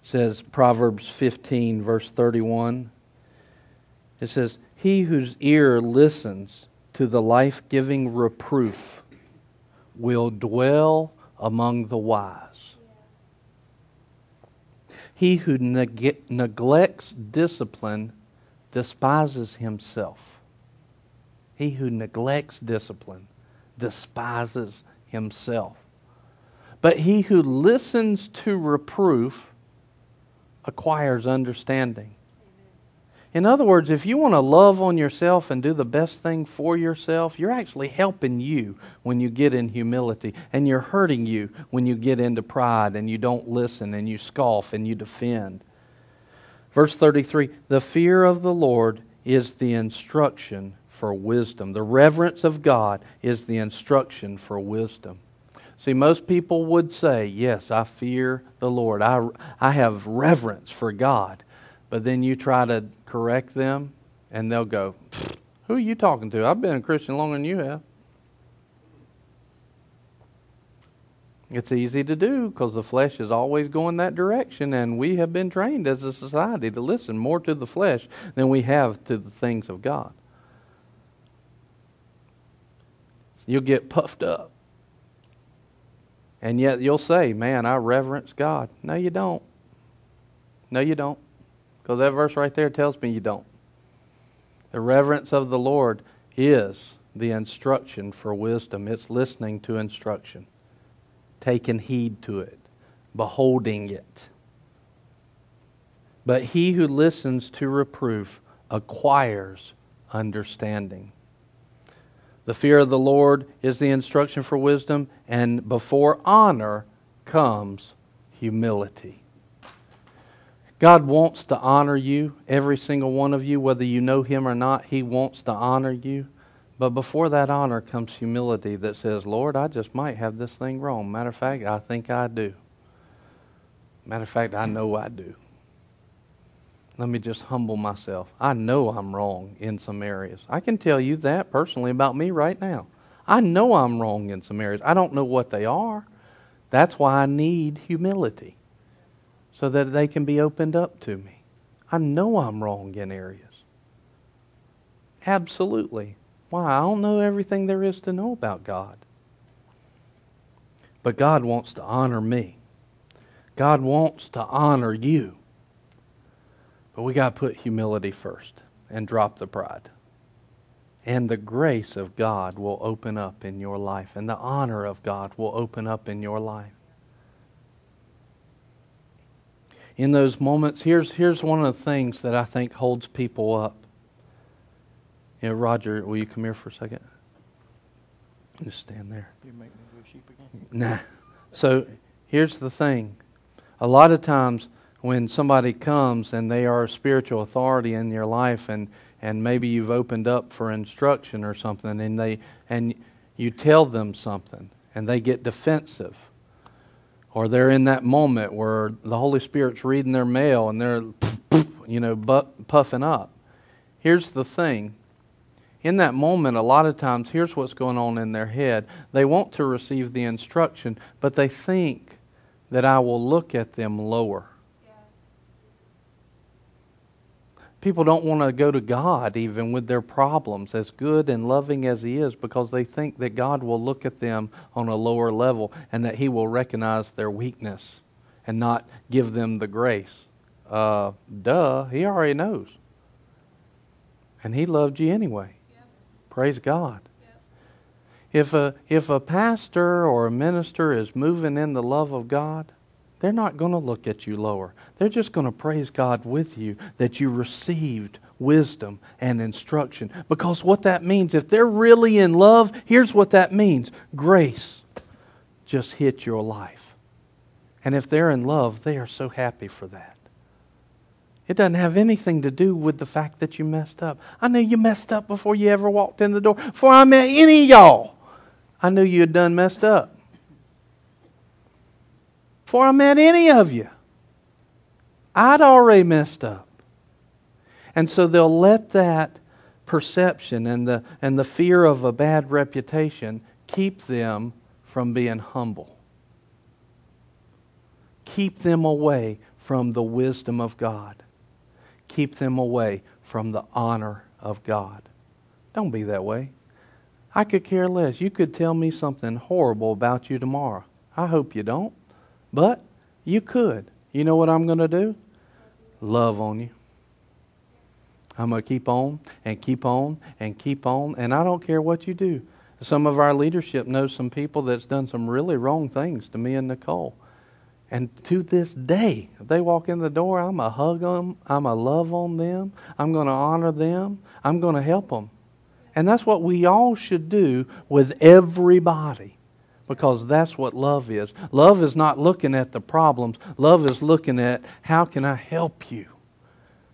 says Proverbs 15, verse 31. It says, He whose ear listens to the life giving reproof will dwell among the wise. He who neg- neglects discipline despises himself. He who neglects discipline despises himself. But he who listens to reproof acquires understanding. In other words, if you want to love on yourself and do the best thing for yourself, you're actually helping you when you get in humility, and you're hurting you when you get into pride and you don't listen and you scoff and you defend. Verse 33 The fear of the Lord is the instruction for wisdom. The reverence of God is the instruction for wisdom. See, most people would say, Yes, I fear the Lord. I, I have reverence for God. But then you try to correct them, and they'll go, Who are you talking to? I've been a Christian longer than you have. It's easy to do because the flesh is always going that direction, and we have been trained as a society to listen more to the flesh than we have to the things of God. You'll get puffed up. And yet you'll say, Man, I reverence God. No, you don't. No, you don't. Because that verse right there tells me you don't. The reverence of the Lord is the instruction for wisdom, it's listening to instruction, taking heed to it, beholding it. But he who listens to reproof acquires understanding. The fear of the Lord is the instruction for wisdom, and before honor comes humility. God wants to honor you, every single one of you, whether you know Him or not. He wants to honor you. But before that honor comes humility that says, Lord, I just might have this thing wrong. Matter of fact, I think I do. Matter of fact, I know I do. Let me just humble myself. I know I'm wrong in some areas. I can tell you that personally about me right now. I know I'm wrong in some areas. I don't know what they are. That's why I need humility so that they can be opened up to me. I know I'm wrong in areas. Absolutely. Why? I don't know everything there is to know about God. But God wants to honor me. God wants to honor you. But we got to put humility first and drop the pride. And the grace of God will open up in your life, and the honor of God will open up in your life. In those moments, here's, here's one of the things that I think holds people up. You know, Roger, will you come here for a second? Just stand there. You make me go sheep again? Nah. So here's the thing. A lot of times when somebody comes and they are a spiritual authority in your life and, and maybe you've opened up for instruction or something and they and you tell them something and they get defensive or they're in that moment where the Holy Spirit's reading their mail and they're, you know, puffing up. Here's the thing. In that moment, a lot of times, here's what's going on in their head. They want to receive the instruction, but they think that I will look at them lower. People don't want to go to God even with their problems, as good and loving as He is, because they think that God will look at them on a lower level and that He will recognize their weakness and not give them the grace. Uh, duh, He already knows. And He loved you anyway. Yep. Praise God. Yep. If a, if a pastor or a minister is moving in the love of God, they're not going to look at you lower. They're just going to praise God with you that you received wisdom and instruction. Because what that means, if they're really in love, here's what that means grace just hit your life. And if they're in love, they are so happy for that. It doesn't have anything to do with the fact that you messed up. I knew you messed up before you ever walked in the door. Before I met any of y'all, I knew you had done messed up before I met any of you. I'd already messed up. And so they'll let that perception and the, and the fear of a bad reputation keep them from being humble. Keep them away from the wisdom of God. Keep them away from the honor of God. Don't be that way. I could care less. You could tell me something horrible about you tomorrow. I hope you don't. But you could. you know what I'm going to do? Love on you. I'm going to keep on and keep on and keep on, and I don't care what you do. Some of our leadership knows some people that's done some really wrong things to me and Nicole. And to this day, if they walk in the door, I'm going to hug them. I'm going to love on them. I'm going to honor them. I'm going to help them. And that's what we all should do with everybody because that's what love is. Love is not looking at the problems, love is looking at how can I help you?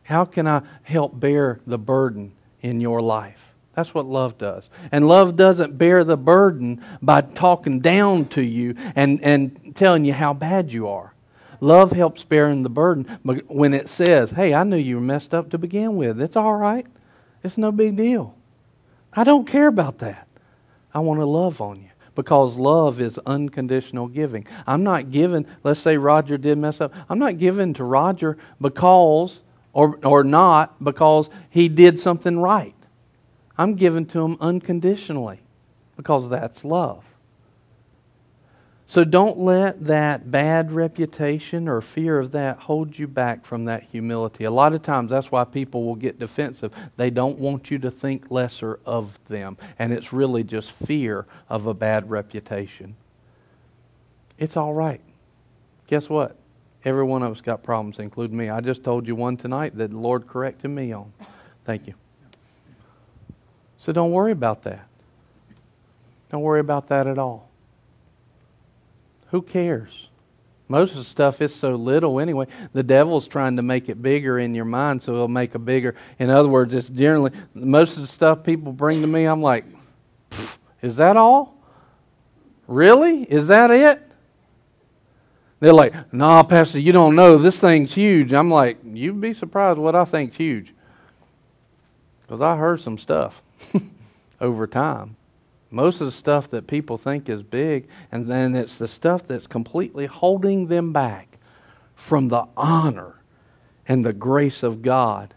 How can I help bear the burden in your life? That's what love does. And love doesn't bear the burden by talking down to you and, and telling you how bad you are. Love helps bearing the burden when it says, Hey, I knew you were messed up to begin with. It's all right. It's no big deal. I don't care about that. I want to love on you because love is unconditional giving. I'm not giving, let's say Roger did mess up. I'm not giving to Roger because, or, or not because he did something right. I'm giving to him unconditionally because that's love. So don't let that bad reputation or fear of that hold you back from that humility. A lot of times that's why people will get defensive. They don't want you to think lesser of them. And it's really just fear of a bad reputation. It's all right. Guess what? Every one of us got problems, including me. I just told you one tonight that the Lord corrected me on. Thank you. So don't worry about that. Don't worry about that at all. Who cares? Most of the stuff is so little anyway. The devil's trying to make it bigger in your mind, so he'll make a bigger. In other words, it's generally most of the stuff people bring to me. I'm like, is that all? Really? Is that it? They're like, nah, Pastor, you don't know. This thing's huge. I'm like, you'd be surprised what I think's huge. Because I heard some stuff [LAUGHS] over time. Most of the stuff that people think is big, and then it's the stuff that's completely holding them back from the honor and the grace of God.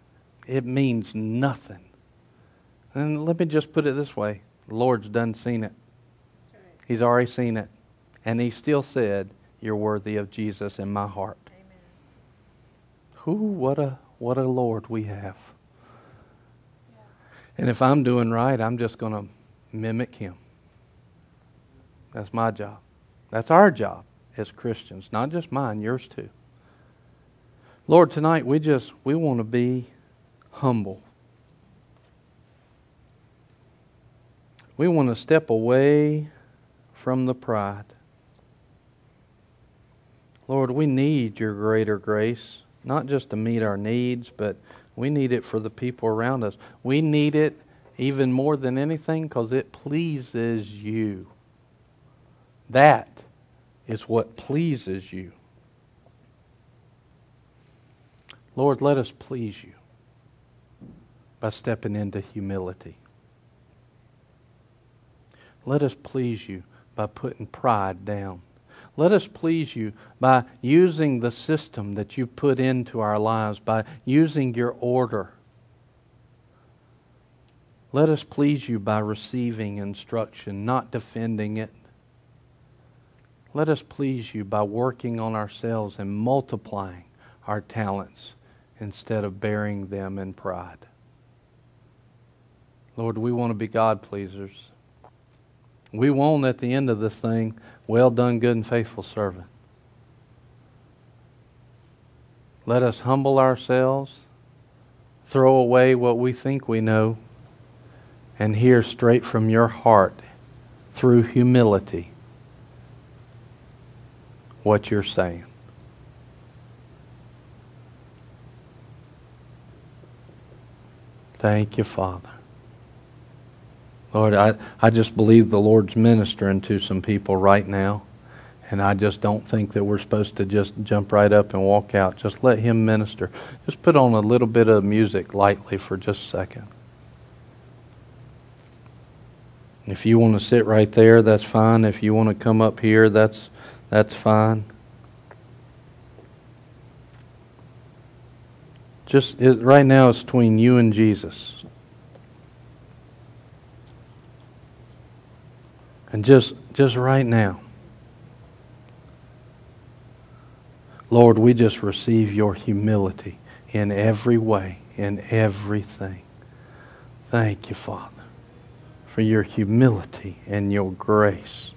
It means nothing. And let me just put it this way the Lord's done seen it. He's already seen it. And He still said, You're worthy of Jesus in my heart. Amen. Who, what a, what a Lord we have. Yeah. And if I'm doing right, I'm just going to mimic him. That's my job. That's our job as Christians, not just mine, yours too. Lord, tonight we just we want to be humble. We want to step away from the pride. Lord, we need your greater grace, not just to meet our needs, but we need it for the people around us. We need it even more than anything because it pleases you. That is what pleases you. Lord, let us please you by stepping into humility. Let us please you by putting pride down. Let us please you by using the system that you put into our lives, by using your order let us please you by receiving instruction, not defending it. Let us please you by working on ourselves and multiplying our talents instead of burying them in pride. Lord, we want to be God pleasers. We want at the end of this thing, well done, good and faithful servant. Let us humble ourselves, throw away what we think we know and hear straight from your heart through humility what you're saying. Thank you, Father. Lord, I, I just believe the Lord's ministering to some people right now. And I just don't think that we're supposed to just jump right up and walk out. Just let Him minister. Just put on a little bit of music lightly for just a second. If you want to sit right there, that's fine. If you want to come up here, that's that's fine. Just it, right now, it's between you and Jesus. And just just right now. Lord, we just receive your humility in every way, in everything. Thank you, Father, for your humility and your grace.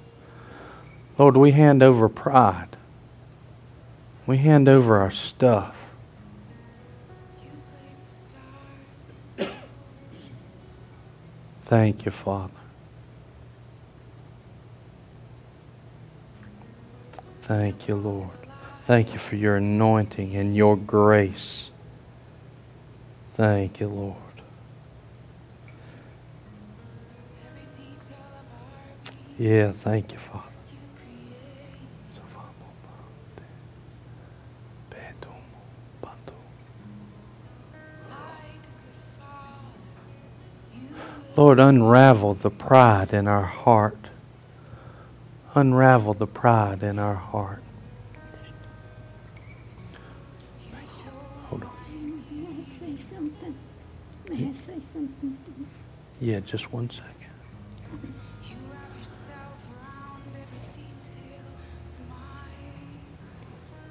Lord, we hand over pride. We hand over our stuff. Thank you, Father. Thank you, Lord. Thank you for your anointing and your grace. Thank you, Lord. Yeah, thank you, Father. Lord, unravel the pride in our heart. Unravel the pride in our heart. Hold on. May I say something? May I say something? Yeah, just one second.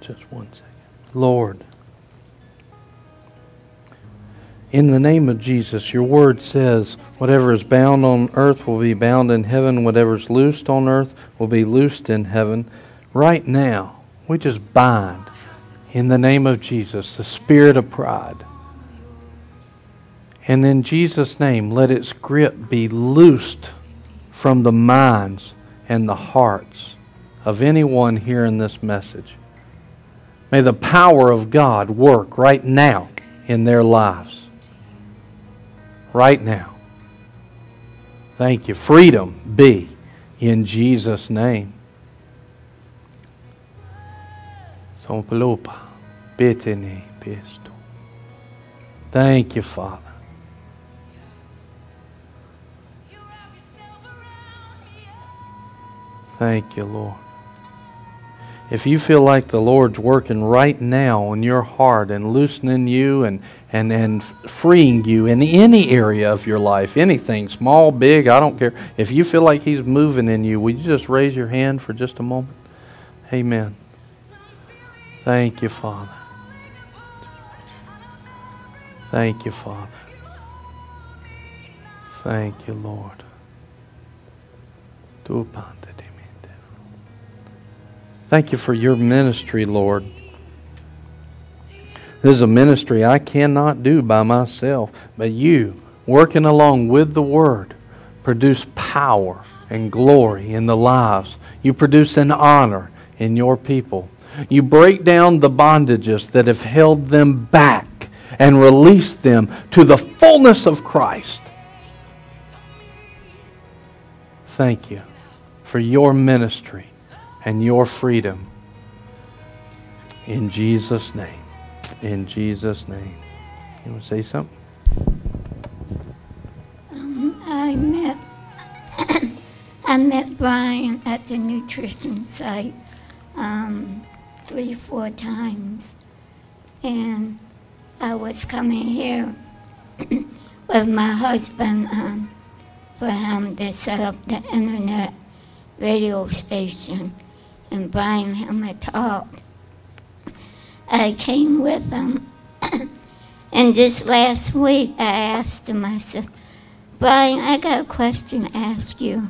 Just one second. Lord, in the name of Jesus, your word says, whatever is bound on earth will be bound in heaven, whatever is loosed on earth will be loosed in heaven. Right now, we just bind, in the name of Jesus, the spirit of pride. And in Jesus' name, let its grip be loosed from the minds and the hearts of anyone hearing this message. May the power of God work right now in their lives. Right now. Thank you. Freedom be in Jesus' name. Thank you, Father. Thank you, Lord. If you feel like the Lord's working right now in your heart and loosening you and, and, and freeing you in any area of your life, anything, small, big, I don't care. If you feel like He's moving in you, would you just raise your hand for just a moment? Amen. Thank you, Father. Thank you, Father. Thank you, Lord. Tu pante de mente. Thank you for your ministry, Lord. This is a ministry I cannot do by myself, but you, working along with the Word, produce power and glory in the lives. You produce an honor in your people. You break down the bondages that have held them back and release them to the fullness of Christ. Thank you for your ministry and your freedom. In Jesus' name. In Jesus' name. You want to say something? Um, I met [COUGHS] I met Brian at the nutrition site um, three, four times, and I was coming here [COUGHS] with my husband um, for him to set up the internet radio station, and Brian and him had talked. I came with him, [COUGHS] and just last week I asked him, I said, Brian, I got a question to ask you.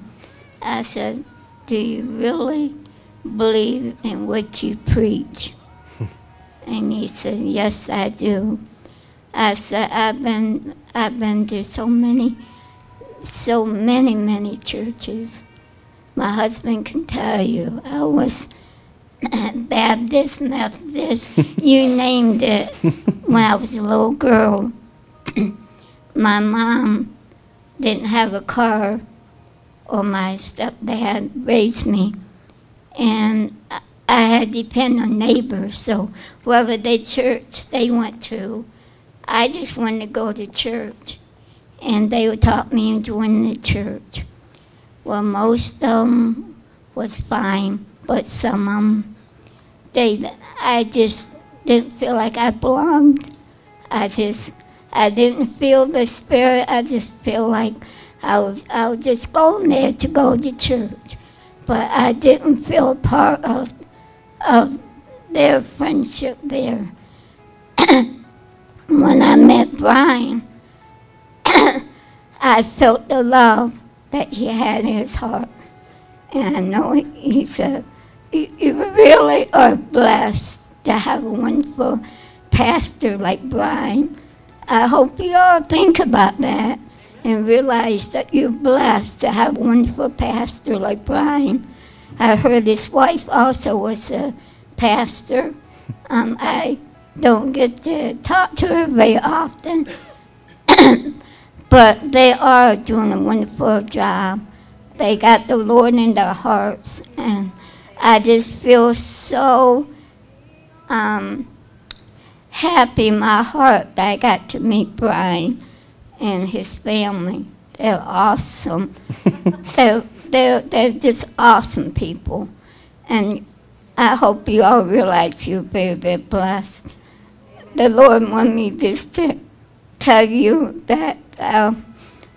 I said, Do you really believe in what you preach? [LAUGHS] and he said, Yes, I do. I said, I've been, I've been to so many, so many, many churches. My husband can tell you, I was [CLEARS THROAT] Baptist, Methodist, [LAUGHS] you named it, when I was a little girl. [CLEARS THROAT] my mom didn't have a car, or my stepdad raised me, and I had to depend on neighbors. So wherever they church they went to, I just wanted to go to church, and they would talk me into joining the church. Well, most of them was fine, but some of them, they, I just didn't feel like I belonged. I just, I didn't feel the spirit. I just feel like I was, I was just going there to go to church, but I didn't feel part of, of their friendship there. [CLEARS THROAT] when I met Brian, [CLEARS THROAT] I felt the love that he had in his heart. And I know he's a, you really are blessed to have a wonderful pastor like Brian. I hope you all think about that and realize that you're blessed to have a wonderful pastor like Brian. I heard his wife also was a pastor. Um, I don't get to talk to her very often, [CLEARS THROAT] but they are doing a wonderful job. They got the Lord in their hearts, and I just feel so um, happy in my heart that I got to meet Brian and his family. They're awesome. [LAUGHS] they're, they're, they're just awesome people. And I hope you all realize you're very, very blessed. The Lord wanted me just to tell you that uh,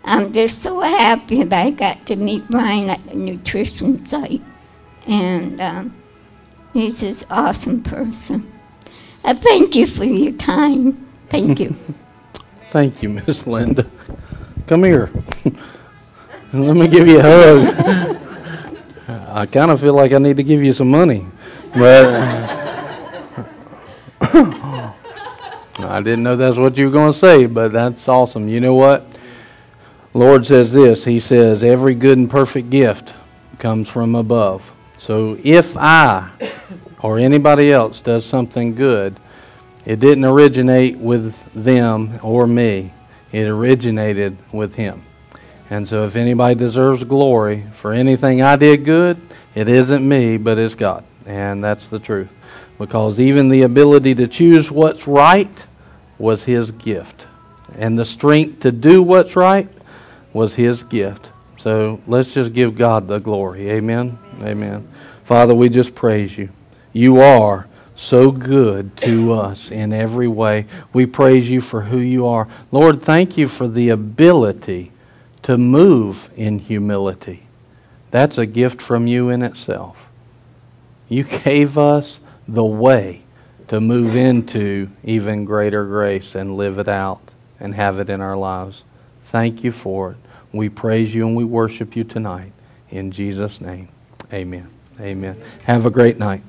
I'm just so happy that I got to meet Brian at the nutrition site. And um, he's an awesome person. I thank you for your time. Thank you. [LAUGHS] thank you, Miss Linda. Come here. [LAUGHS] Let me give you a hug. [LAUGHS] I kind of feel like I need to give you some money. But I didn't know that's what you were going to say, but that's awesome. You know what? Lord says this. He says, every good and perfect gift comes from above. So if I or anybody else does something good, it didn't originate with them or me. It originated with Him. And so if anybody deserves glory for anything I did good, it isn't me, but it's God. And that's the truth. Because even the ability to choose what's right was His gift. And the strength to do what's right was His gift. So let's just give God the glory. Amen. Amen. Father, we just praise you. You are so good to us in every way. We praise you for who you are. Lord, thank you for the ability to move in humility. That's a gift from you in itself. You gave us the way to move into even greater grace and live it out and have it in our lives. Thank you for it. We praise you and we worship you tonight. In Jesus' name, amen. Amen. Have a great night.